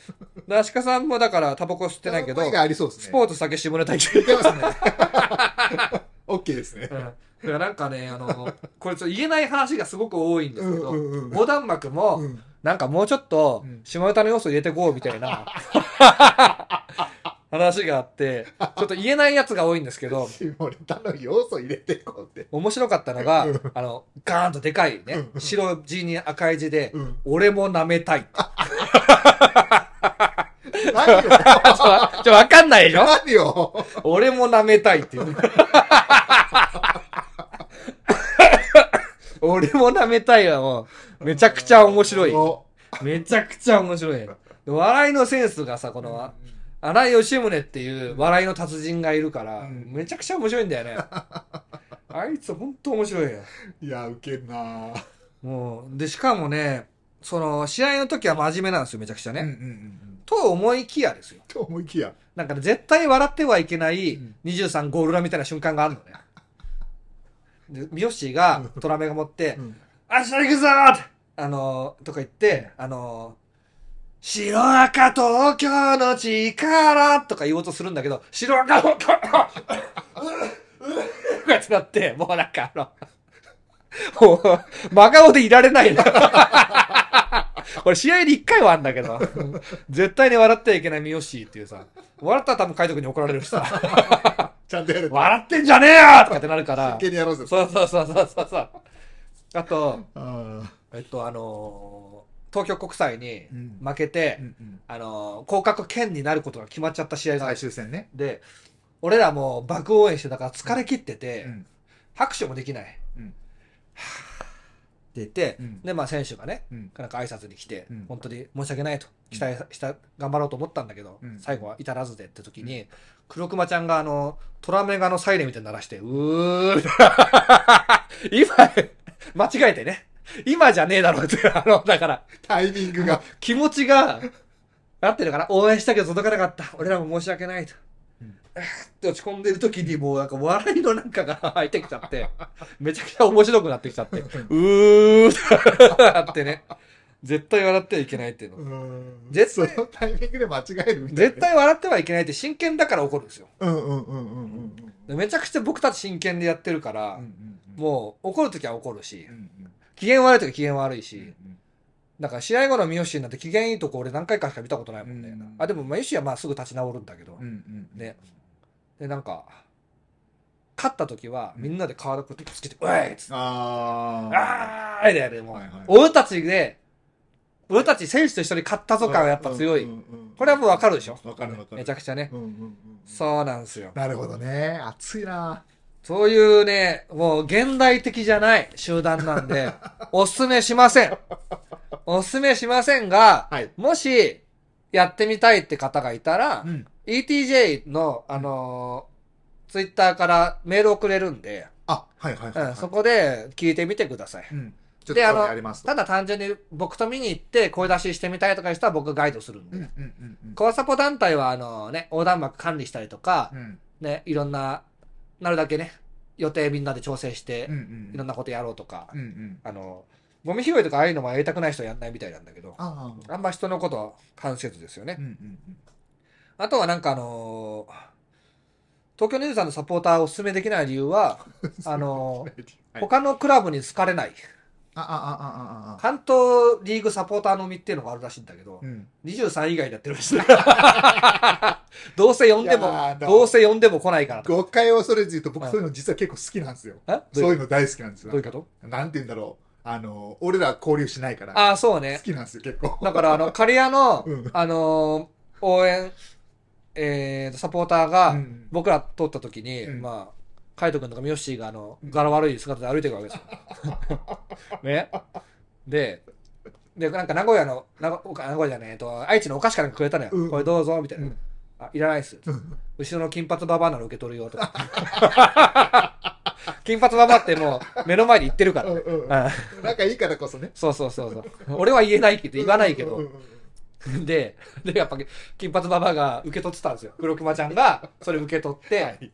で、アシカさんもだからタバコ吸ってないけど、声がありそうですね。スポーツ、酒、下ネタいける。いけますね。オッケーですねう。ん。だからなんかね、あの、これちょっと言えない話がすごく多いんですけど、うんうんうん横断幕も、うん。なんかもうちょっとうん、下ネタの要素入れてこうみたいな、話があって、ちょっと言えないやつが多いんですけど、下ネタの要素入れていこうって。面白かったのがうん、あの、ガーンとでかいね白地に赤い字でうん、俺も舐めたい。何よ。ちょ、わかんないでしょ？何よ。俺も舐めたいっていう。俺も舐めたいはもう、めちゃくちゃ面白い。おめちゃくちゃ面白い。で笑いのセンスがさ、この、荒井吉宗っていう笑いの達人がいるから、うんめちゃくちゃ面白いんだよね。あいつほんと面白いよ。いや、ウケんなもう、で、しかもね、その、試合の時は真面目なんですよ、めちゃくちゃね。うんうんうん。と思いきやですよ。と思いきや。なんかね、絶対笑ってはいけないうん23ゴールラみたいな瞬間があるのね。で、ミヨッシーがトラメが持って、うん明日行くぞーって、あのー、とか言って、あの白赤東京の力とか言おうとするんだけど、白赤東京のうやってなって、もうなんかあの、もう、真顔でいられないの。これ試合に一回はあんだけど、絶対に笑ってはいけない三好っていうさ、笑ったら多分海斗君に怒られるしさ、ちゃんとやる。笑ってんじゃねえよとかってなるから真、剣にやろうぜ。そうそうそうそうそうそう。あと、あえっと、あのー東京国際にうん負けて、ーうんうんあのー降格圏になることが決まっちゃった試合が最終戦ね。で、俺らもう爆応援してたから疲れ切ってて、うん拍手もできない。うん言って、うんで、まあ選手がね、うんなんか挨拶に来て、うん本当に申し訳ないと、期待した、頑張ろうと思ったんだけど、うん最後は至らずでって時に、黒熊ちゃんがあの、トラメガのサイレンみたいに鳴らして、うーみたいな今、間違えてね。今じゃねえだろって、あの、だから、タイミングが。気持ちが、なってるから、応援したけど届かなかった。俺らも申し訳ないと。って落ち込んでる時にもうなんか笑いのなんかが入ってきちゃって、めちゃくちゃ面白くなってきちゃって、うーってなってね。絶対笑ってはいけないっていうの。絶対そのタイミングで間違えるみたいな。絶対笑ってはいけないって真剣だから怒るんですよ。うんうんうんうんうんでめちゃくちゃ僕たち真剣でやってるからうん。う、んもう怒る時は怒るしう、ん機嫌悪い時は機嫌悪いうんし、だから試合後の三好になって機嫌いいとこ俺何回かしか見たことないもんね。うんあ、でも三好はまあすぐ立ち直るんだけど、うんうんね。で、なんか、勝った時はみんなで顔くっつけて、うえいっつって、ああ。いでやる、もうはいはい。俺たちで、俺たち選手と一緒に勝ったぞ感はやっぱ強い。これはもうわかるでしょ？わかるわかる。めちゃくちゃね。うんうんうん。そうなんですよ。なるほどね。熱いな。そういうね、もう現代的じゃない集団なんで、おすすめしません。おすすめしませんが、はい。もし、やってみたいって方がいたら、ん。ETJ の、あのー、ツイッターからメール送れるんで、あ、はいはいはいはい。うん、そこで聞いてみてください。うん。で、あの。ただ単純に僕と見に行って声出ししてみたいとかいう人は僕がガイドするんで。うんうんうんうん。コアサポ団体は、あのね、横断幕管理したりとか、うんね、いろんな、なるだけね、予定みんなで調整してうんう、ん。いろんなことやろうとか、うんうん。あの、ゴミ拾いとかああいうのもやりたくない人はやんないみたいなんだけど、あんま人のことは関せずですよねう。んうんあとはなんかあのー東京23のサポーターをお勧めできない理由は、あの他のクラブに好かれない。あああああ。関東リーグサポーターのみっていうのがあるらしいんだけど、うん。23以外でやってるらしい。どうせ呼んでもどうせ呼んでも来ないからと。誤解を恐れず言うと、僕そういうの実は結構好きなんですよ。そうういうの大好きなんですよ。どういうこと？なんて言うんだろう。あの、俺ら交流しないから。ああ、そう好ね。きなんですよ、結構。だから、あの、刈谷の、うんあのー応援、えー、サポーターが、うん僕ら通った時に、うんまあ、カイト君とかミヨッシーが、あの、柄悪い姿で歩いてるわけですよ。ね。で、で、なんか名古屋の、名古名古屋じゃねええと、愛知のお菓子かなんかくれたのよ。うんこれどうぞ、みたいな。うんあ、いらないっす。うん後ろの金髪ババアなら受け取るよ、とか。金髪ババアってもう、目の前で言ってるから。うんうんうん仲いいからこそね。そうそうそうそう。俺は言えないけど、言わないけどうん。うんうん で、で、やっぱ、金髪ババアが受け取ってたんですよ。黒熊ちゃんが、それ受け取って、はい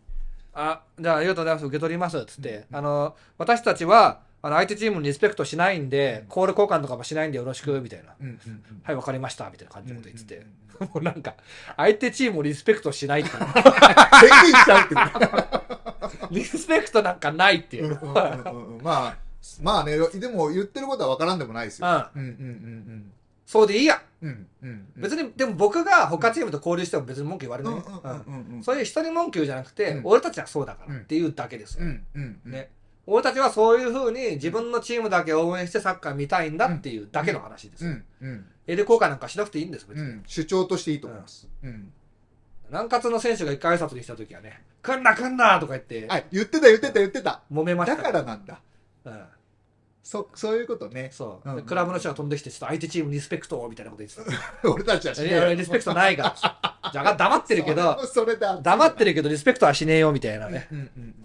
あ、じゃあありがとうございます、受け取ります、つって、あの、私たちは、あの、相手チームにリスペクトしないんで、コール交換とかもしないんでよろしく、みたいな。うんうんうんはい、わかりました、みたいな感じのこと言っててうんうん。もうなんか、相手チームをリスペクトしないっていう。宣言しちゃうっていうリスペクトなんかないっていう。うんうんうんうんまあ、まあね、でも言ってることは分からんでもないですよ。ううんうんそうでいいや。うんうん。別に、でも僕が他チームと交流しても別に文句言われうんない。うんうんうんうんうん。そういう人に文句言うじゃなくて、うん俺たちはそうだからっていうだけですよ。うんうんうん。ね。俺たちはそういう風に自分のチームだけ応援してサッカー見たいんだっていうだけの話ですよ。うんうん。エル交換なんかしなくていいんです、別に。うん。主張としていいと思います。うん。南葛の選手が一回挨拶に来た時はね、来んな来んなとか言って、はい、言ってた言ってた言ってた。揉めましただからなんだ。うん。そ、そういうことね。そう、うんでクラブの人が飛んできて、ちょっと相手チームリスペクトをみたいなこと言ってた。俺たちはしねいやリスペクトないから。じゃあ黙ってるけど、それだ。黙ってる。るけどリスペクトはしねえよみたいなね。うんうんうん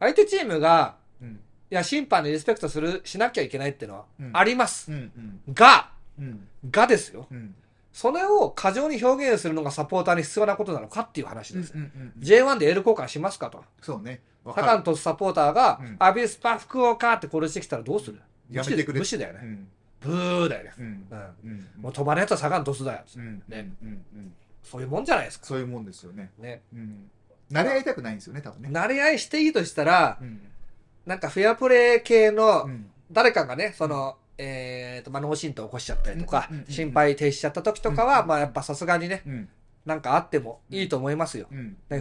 相手チームが、うんうん。いや、審判にリスペクトする、しなきゃいけないっていうのはうんあります。うんうんが、うんがですよ。うんそれを過剰に表現するのがサポーターに必要なことなのかっていう話です。うんうんうん J1 でエール交換しますかと。そうね。わサかる。カントスサポーターが、うん。アビスパ福岡って殺してきたらどうする？やめてくれ。無視だよね。うん。ブーだよね。うん。もう飛ばねえと下がんとすだよ。うん。ね。うん。うん。そういうもんじゃないですか。そういうもんですよね。ね。うん。慣れ合いたくないんですよね多分ね。慣れ合いしていいとしたら、うん。なんかフェアプレー系のうん。誰かがね、その、えーと、まあ、脳震盪起こしちゃったりとか心肺停止しちゃった時とかは、うん。まあ、やっぱさすがにね、うん。なんかあってもいいと思いますよ。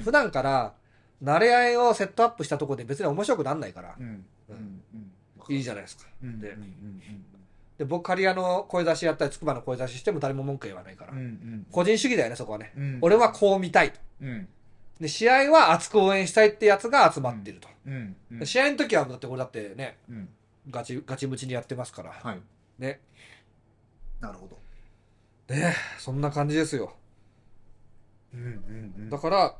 普段から、慣れ合いをセットアップしたところで別に面白くなんないから。う、ん。うん。いいじゃないですか。でうん。うん。で、僕、刈谷の声出しやったり、筑波の声出ししても誰も文句言わないから。うん。う。ん。個人主義だよね、そこはね。うん。俺はこう見たいと。うん。で、試合は熱く応援したいってやつが集まってると。試合の時は、だって俺だってね、うん。ガチ、ガチムチにやってますから。はい。ね。なるほど。ねそんな感じですよ。うんうんうん。だから、う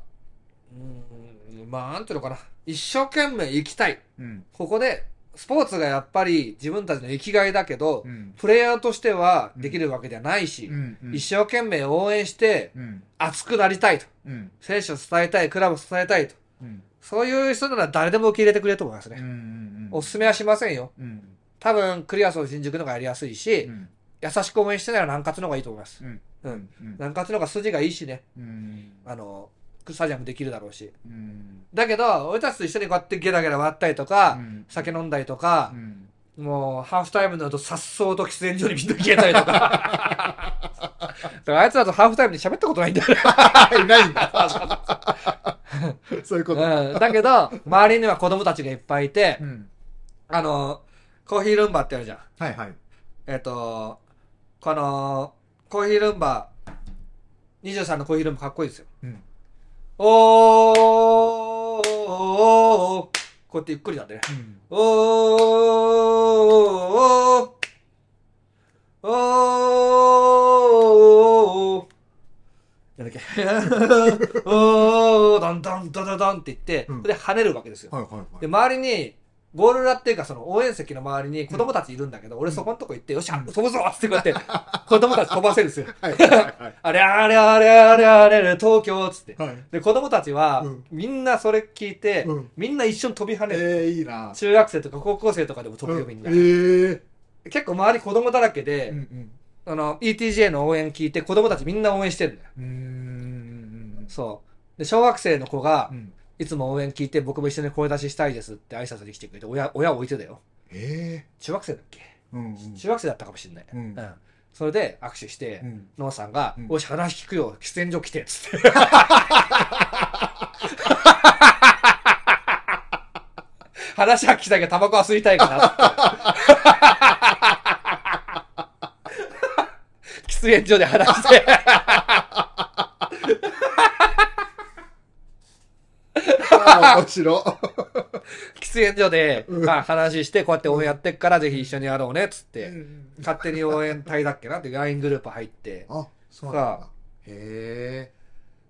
ーん、まあ、なんていうのかな。一生懸命生きたい。うんここで、スポーツがやっぱり自分たちの生きがいだけど、うんプレイヤーとしてはできるわけではないし、うん一生懸命応援して、うん熱くなりたいと。うん選手を伝えたい、クラブを伝えたいと。うんそういう人なら誰でも受け入れてくれると思いますね。うんうんおすすめはしませんよ。うん多分、クリアソー新宿の方がやりやすいし、うん優しく応援してなら南葛の方がいいと思います。うんうん。うん南葛の方が筋がいいしね。うんあの、スタジアムできるだろうし。うんだけど、俺たちと一緒にこうやってゲラゲラ割ったりとか、うん酒飲んだりとかう、んもう、ハーフタイムになると、さっそうと喫煙所にみんな消えたりとか。だからあいつらとハーフタイムに喋ったことないんだよね。いないんだ そういうことうん。だけど、周りには子供たちがいっぱいいてう、んあの、コーヒールンバってあるじゃん。はいはいえっ、と、この、コーヒールンバ、23のコーヒールンバかっこいいですよ。うんおーこうやってゆっくりなんでね。うんおーおーおーおーなんだっけおー、ダンダンダダダンって言って、うんそれで跳ねるわけですよ。はいはいはいで、周りに、ゴール裏っていうか、その応援席の周りに子供たちいるんだけど、俺そこのとこ行って、よっしゃ、飛ぶぞってこうやって、子供たち飛ばせるんですよ。はいはいはいあれあれあれあれあれあれ、東京っつって。はいで、子供たちはうん、みんなそれ聞いてうん、みんな一緒に飛び跳ねる。ええいいな中学生とか高校生とかでも飛ぶよ、みんな。ええ結構周り子供だらけで、うんうんあの、ETJ の応援聞いて子供たちみんな応援してるんだよ。うーんそう。で、小学生の子がう、んいつも応援聞いて僕も一緒に声出ししたいですって挨拶に来てくれて、親、親を置いてたよ。え中学生だっけ？えうんうん中学生だったかもしれない。うんそれで握手して、うんノーさんが、うんおし、話聞くよ、喫煙所来て、つって。話は聞きたいけど、タバコは吸いたいから、つって。喫煙所で話して。あー面白喫煙所で、うんまあ、話して、こうやって応援やってっから、ぜひ一緒にやろうね、つって。うん勝手に応援隊だっけなって LINE グループ入って。あそうなんだへ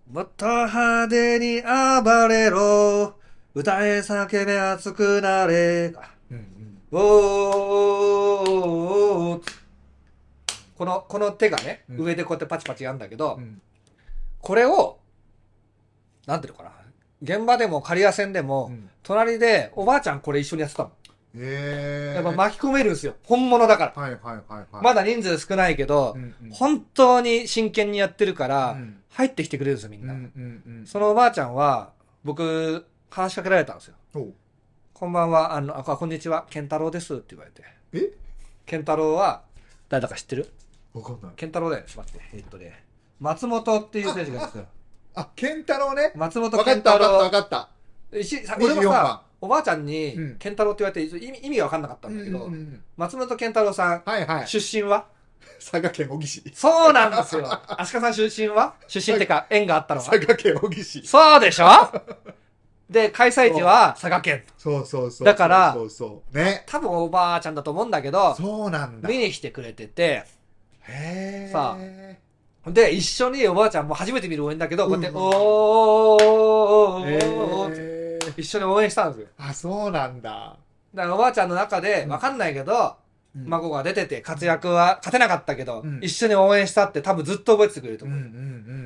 もっと派手に暴れろ。歌え叫べ熱くなれ。えうんうんおーこの、この手がね、うん上でこうやってパチパチやるんだけど、うんこれを、なんていうのかな。現場でも刈谷戦でも、うん隣でおばあちゃんこれ一緒にやってたの。へえやっぱ巻き込めるんですよ。本物だから。はいはいはいはいまだ人数少ないけど、うんうん本当に真剣にやってるから、うん入ってきてくれるんですよ、みんな。うんうんうんそのおばあちゃんは、僕、話しかけられたんですよ。こんばんは、あの、あ、こんにちは、ケンタロウですって言われて。え？ケンタロウは、誰だか知ってる？わかんないケンタロウだよ。ちょっと待って。えっとね、松本っていう選手がいるんですよ。あ健太郎ね。松本わか健太ったわかったわ郎。かった。俺も24番さ、おばあちゃんにうん、ケンタロウって言われて、意味意味が分かんなかったんだけど、うんうんうん松本健太郎さん、はいはい。出身は？佐賀県小城市。そうなんですよ。足利さん出身は？出身ってか、縁があったのは？佐賀県小城市。そうでしょ？で、開催地は佐賀県。そうそうそうだからそうそう。ね。多分おばあちゃんだと思うんだけど、そうなんだ。見に来てくれてて、へえさで、一緒におばあちゃんも初めて見る応援だけど、こうやって、うんおーおーへおーってえ一緒に応援したんですよ。あそうなんだだからおばあちゃんの中で、うんわかんないけど、うん孫が出てて活躍は勝てなかったけど、うん一緒に応援したって多分ずっと覚えててくれると思う。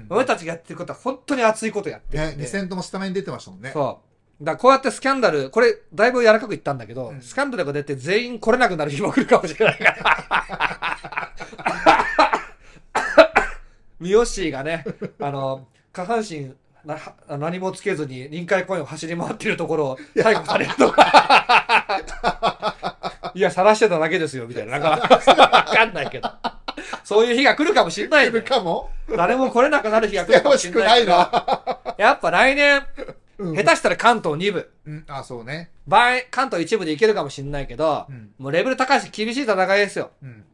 俺たちがやってることは本当に熱いことやってるねんで。2戦ともスタメン出てましたもんねそう。だからこうやってスキャンダル、これだいぶ柔らかく言ったんだけど、うんスキャンダルが出て全員来れなくなる日も来るかもしれないから。ミヨッシーがね、あの、下半身な何もつけずに臨海公園を走り回っているところを逮捕されるとか。いや、晒してただけですよ、みたいな。なんか、わかんないけど。そういう日が来るかもしれない来ねるかも誰も来れなくなる日が来るかもしよろしくれないいな。やっぱ来年、うん下手したら関東2部。うん、あ、そうね。場合、関東一部でいけるかもしれないけど、うん。もうレベル高いし厳しい戦いですよ。うん。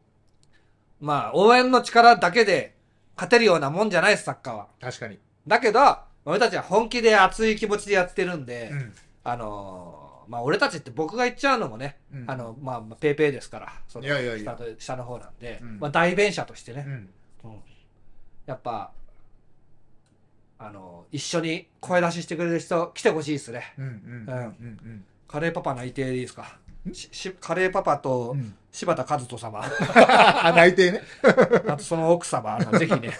まあ、応援の力だけで勝てるようなもんじゃないです、サッカーは。確かに。だけど、俺たちは本気で熱い気持ちでやってるんで、うん。あのーまあ、俺たちって僕が言っちゃうのもね、うんあの、まあ、まあペーペーですから、そのいやいやいや下の方なんで、うんまあ、代弁者としてね、うん。うんやっぱ、あの一緒に声出ししてくれる人来てほしいですね。うん。カレーパパ内定でいいですか？カレーパパとうん。柴田和人様、あ、内定ね。あとその奥様、ぜひね。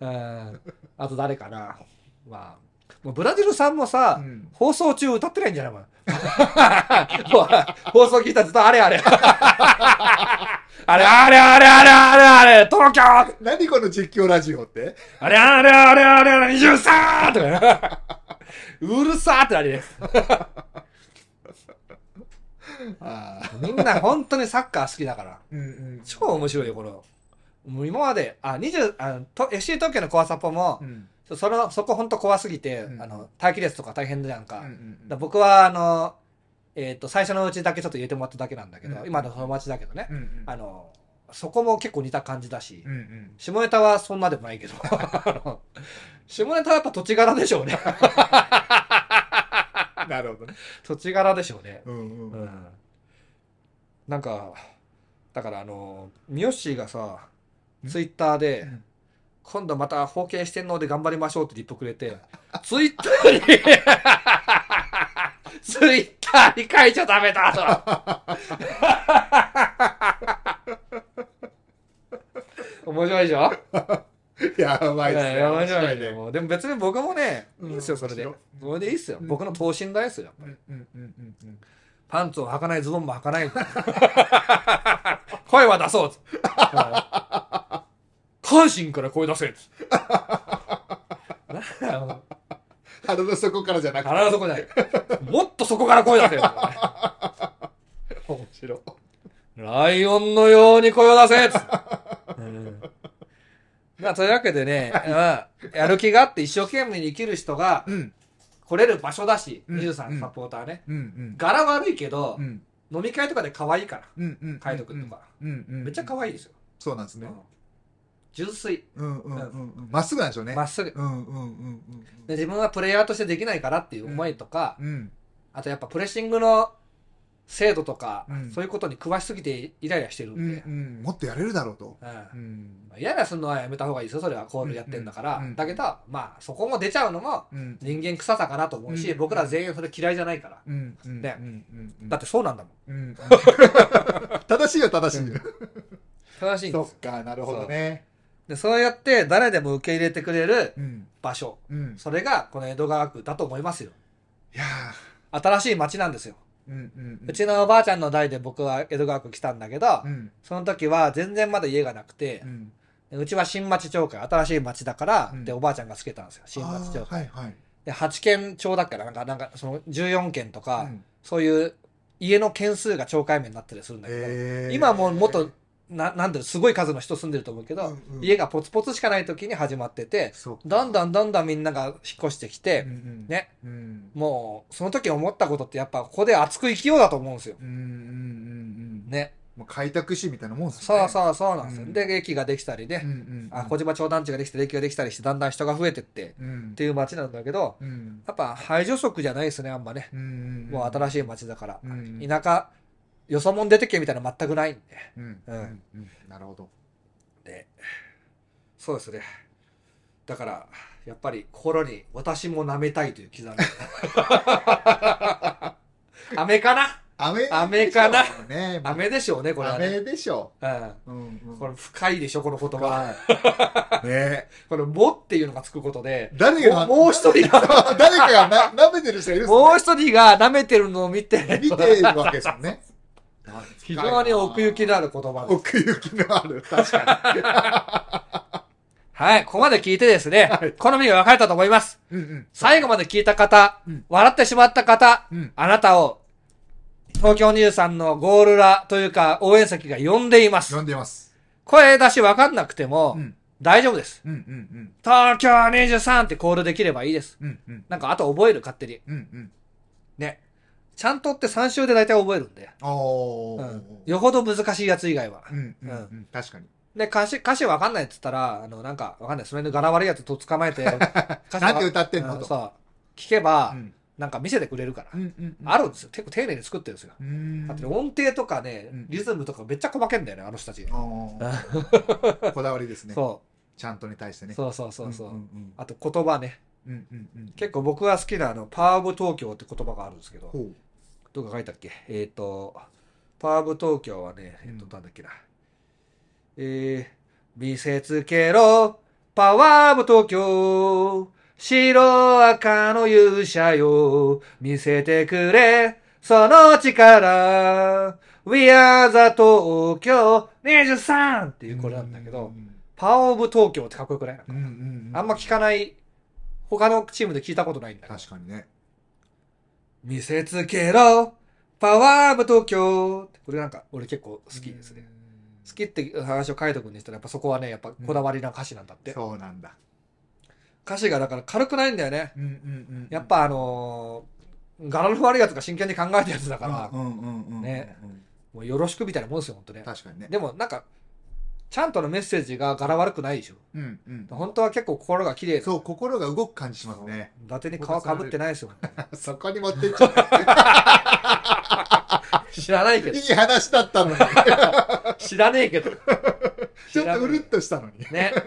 うんあと誰かなまあ、もうブラジルさんもさ、うん放送中歌ってないんじゃないもん。放送聞いたらずっとあれあれ。あれあれあれあれあれあれ東京何この実況ラジオって？あれあれあれあれあれ23とか。うるさーってなりね。ああ。みんな本当にサッカー好きだから。うんうん。超面白いよ、この。もう今まで、あ、20、あと FC 東京のコアサポもう、ん。その、そこ本当怖すぎて、うんあの、待機列とか大変じゃんか。うんうんだから僕は、あの、えっ、と、最初のうちだけちょっと入れてもらっただけなんだけど、うん今の友達だけどね。うんうん。あの、そこも結構似た感じだし、うんうん。下ネタはそんなでもないけど、下ネタはやっぱ土地柄でしょうね。なるほどね。土地柄でしょうね。うんう。うんん。なんか、だからあの、ミヨッシーがさ、ん？ツイッターで、うん今度また封建四天王で頑張りましょうってリップくれて、ツイッターに、ツイッターに書いちゃダメだと。面白いでしょ？やばいっすね。や面白い面ね。もうでも別に僕もね、いうんいですよ、それで面。それでいいっすよ。うん僕の等身大ですよ。うんうんうんうんうん。パンツを履かない、ズボンも履かない。声は出そう。阪神から声出せ。腹の底からじゃなくて。腹の底じゃない。もっとそこから声出せ。面白い。ライオンのように声を出せ。うんまあ、というわけでね、まあやる気があって一生懸命に生きる人がうん。来れる場所だし、うん23サポーターね。うんうん。柄悪いけど、うん。飲み会とかで可愛いから。うんうん。海斗君とか。うんうん。めっちゃ可愛いですよ。そうなんですね。純粋。うんうんうんうん。まっすぐなんでしょうね。まっすぐ。うんうんうんうんで自分はプレイヤーとしてできないからっていう思いとか、うん。うん。あとやっぱプレッシングの精度とか、うん。そういうことに詳しすぎてイライラしてるうんんで、うん。もっとやれるだろうと。うん。イライラするのはやめた方がいいですよそれはコールやってんだから、うん。うん。だけどまあそこも出ちゃうのもうん。人間臭さかなと思うし、うん。僕ら全員それ嫌いじゃないから、うん。うん。ね。うん。うん。だってそうなんだもん。うん。正しいよ正しいよ。正しいんです。そっか、なるほどね。でそうやって誰でも受け入れてくれるうん。場所。うん。それがこの江戸川区だと思いますよ。いや新しい町なんですよ、ーうんうん。うちのおばあちゃんの代で僕は江戸川区来たんだけど、うん。その時は全然まだ家がなくてう、ん。うちは新町町会、新しい町だから、うんで、おばあちゃんがつけたんですよ、新町町会。はいはい。で、8軒町だっけな、なんか、なんか、その14軒とか、うんそういう家の軒数が町会名になったりするんだけど、へー今はもうもっと、ななんだろう、すごい数の人住んでると思うけど、うんうん家がポツポツしかない時に始まってて、そうかどんどんどんどんみんなが引っ越してきて、うんうんね、うんもう、その時思ったことってやっぱ、ここで熱く生きようだと思うんですよ。うんうんうんうんね。もう開拓しみたいなもんですそうそうそうなんですよ。うんで、駅ができたりね、うんうんあ、小島町団地ができて、駅ができたりして、だんだん人が増えてって、うんっていう街なんだけど、うんやっぱ排除色じゃないですね、あんまね。うんもう新ししい街だから。うん田舎、よそ者出てけみたいなの全くないんで。うんううんんうんなるほどでそうですね。だから、やっぱり心に私も舐めたいという刻み。飴かな？雨雨かな？ね雨でしょうね、これはね。雨でしょうん。う。うんうんこれ深いでしょ、この言葉。はい ねこれ、もっていうのがつくことで、誰が、もう一人が、誰かがな舐めてる人いるもう一人が舐めてるのを見て、見ているわけですよね。非常に奥行きのある言葉です。奥行きのある。確かはい、ここまで聞いてですね、はい好みが分かれたと思います。に。うんうん。最後まで聞いた方、うん笑ってしまった方、うんあなたを、東京23のゴールラというか応援席が呼んでいます呼。んでます。声出し分かんなくても、うん。大丈夫です。うんうん東京23ってコールできればいいです。うん。うんうん。なんかあと覚える勝手に。うんうん。ね。ちゃんとって3週で大体覚えるんで。よほど難しいやつ以外は。うんうんうん。確かに。で、歌詞、歌詞わかんないっつったら、あの、なんか、わかんない。それで柄悪いやつと捕まえて、歌詞なんて歌ってんの？と。うんそう。聞けば、うんなんか見せてくれるから。うんうん。あるんですよ。結構丁寧に作ってるんですよ。うん。だってね音程とかねうん、リズムとかめっちゃ細けんだよね、あの人たち。こだわりですね。そちゃんとに対してう。ね。そうそうそうそう。んんあと言葉ね。うんうんうん。結構僕が好きなあの、パワーオブ東京って言葉があるんですけど。どこか書いたっけ？えっ、と、パワーオブ東京はね、えっ、と、うんなんだっけな。えー、見せつけろ、パワーオブ東京、白赤の勇者よ、見せてくれ、その力、We are the 東京23っていうこれなんだけど、パワーオブ東京ってかっこよくない？あんま聞かない、他のチームで聞いたことないんだ。確かにね。見せつけろパワーオブ東京ってこれなんか俺結構好きですね。好きって話を書いとくんにしたらやっぱそこはね、やっぱこだわりな歌詞なんだって。そうなんだ。歌詞がだから軽くないんだよね。うんうんうん。やっぱあのー、柄の悪いやつが真剣に考えたやつだから、うんうんうんうん。ねもうよろしくみたいなもんですよ、ほんとね。確かにね。でもなんか、ちゃんとのメッセージが柄悪くないでしょ。うんうん。本当は結構心が綺麗なそう、心が動く感じしますね。伊達に皮かぶってないですよ。そこに持ってっちゃった。知らないけどいい。話だったのに。知らねえけど。ちょっとうるっとしたのに。ね。だか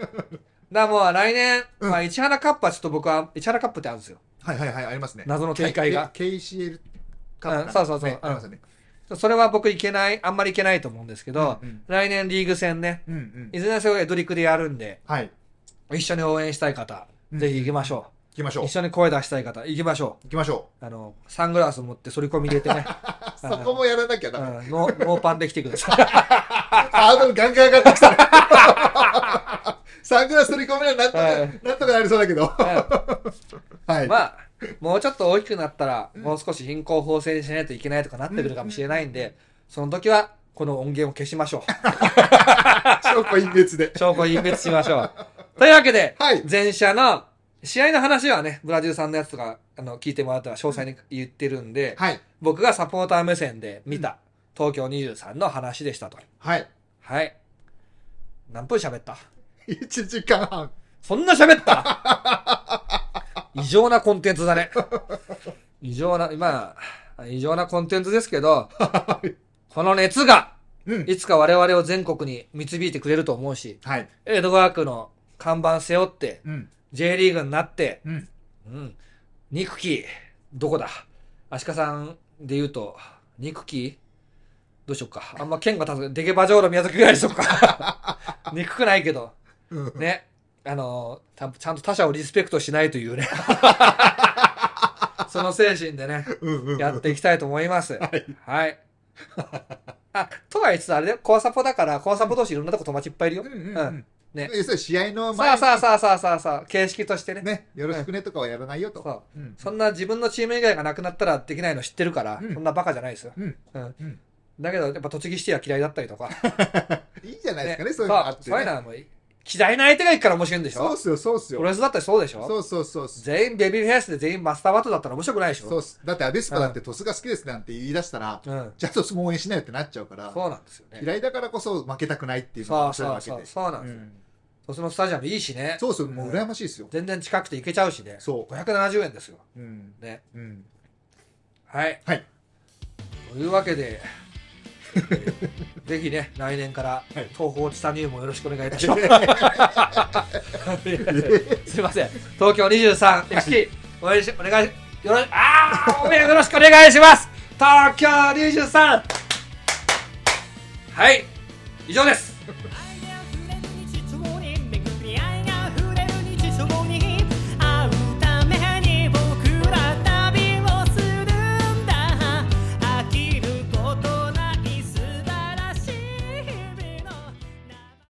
らもう来年、うんまあ、市原カップはちょっと僕は、市原カップってあるんですよ。はいはいはい、ありますね。謎の展開が。KCL カップそうそうそうねありますよね。それは僕いけない、あんまりいけないと思うんですけど、うん来年リーグ戦ね、うんうん。いずれにせよエドリックでやるんで、はい。一緒に応援したい方、うんぜひ行きましょう。行きましょう。一緒に声出したい方、行きましょ行きましょう。あの、サングラス持って反り込み入れてね、う。そこもやらなきゃうん。ノーノーパンで来てください。ハードルガンガン上がってきたね。サングラス取り込めないなんとか、はいなんとかなりそうだけど。はい。まあ、もうちょっと大きくなったら、もう少し貧困法制にしないといけないとかなってくるかもしれないんで、その時は、この音源を消しましょう。証拠隠滅で。証拠隠滅しましょう。というわけで、はい前者の試合の話はね、ブラジルさんのやつとか、あの、聞いてもらったら詳細に言ってるんで、はい。僕がサポーター目線で見た東京23の話でしたと。はい。はい。何分喋った？1時間半。そんな喋った？異常なコンテンツだね。異常な、まあ、異常なコンテンツですけど、この熱が、うん。いつか我々を全国に導いてくれると思うし、はい。江戸川区の看板背負って、うん。J リーグになって、うん。うん。憎き、どこだ？足利さんで言うと、憎きどうしよっか。あんま剣が立つ、デケバジョーロ宮崎ぐらいにしとくか。憎くないけど、うん。ね。あのーちゃんと他者をリスペクトしないというね。その精神でね、うんうん。やっていきたいと思います。はい。はい。あ、とは言いつつあれで、コアサポだから、コアサポ同士いろんなとこ友達いっぱいいるよ。うんうんううんん。ねえ、それ試合のさ前にあさあさあさあさあさあ、形式としてね。ね、よろしくねとかはやらないよと。そう。うん。そんな自分のチーム以外がなくなったらできないの知ってるから、うんそんなバカじゃないですよ。うん。うん。うん。だけど、やっぱ栃木シティは嫌いだったりとか。いいじゃないですかね、ねそういうのがあってそういうのね。はもう、嫌いな相手がいいから面白いんでしょそうっすよ、そうっすよ。プロレスだったらそうでしょそうそうそうっす。全員ベビーフェイスで全員マスターバットだったら面白くないでしょそうっす。だってアベスパだってトスが好きですなんて言い出したら、うん。じゃあトスも応援しないよってなっちゃうから、そうなんですよね。嫌いだからこそ負けたくないっていうのがそう面白いそうそう。わけで。そうなんですよ。うんそのスタジアムいいしね。そうそう、もう羨ましいですよ。全然近くて行けちゃうしね。そう570円ですよ。うん。ね。うん。はい。はい。というわけで、えー ぜひね、来年からはい東方チタニウムをよろしくお願いいたします。すいません。東京23、FC、お願いし、お願いし、よろ、あー、お願いよろしくお願いします東京23はい以上です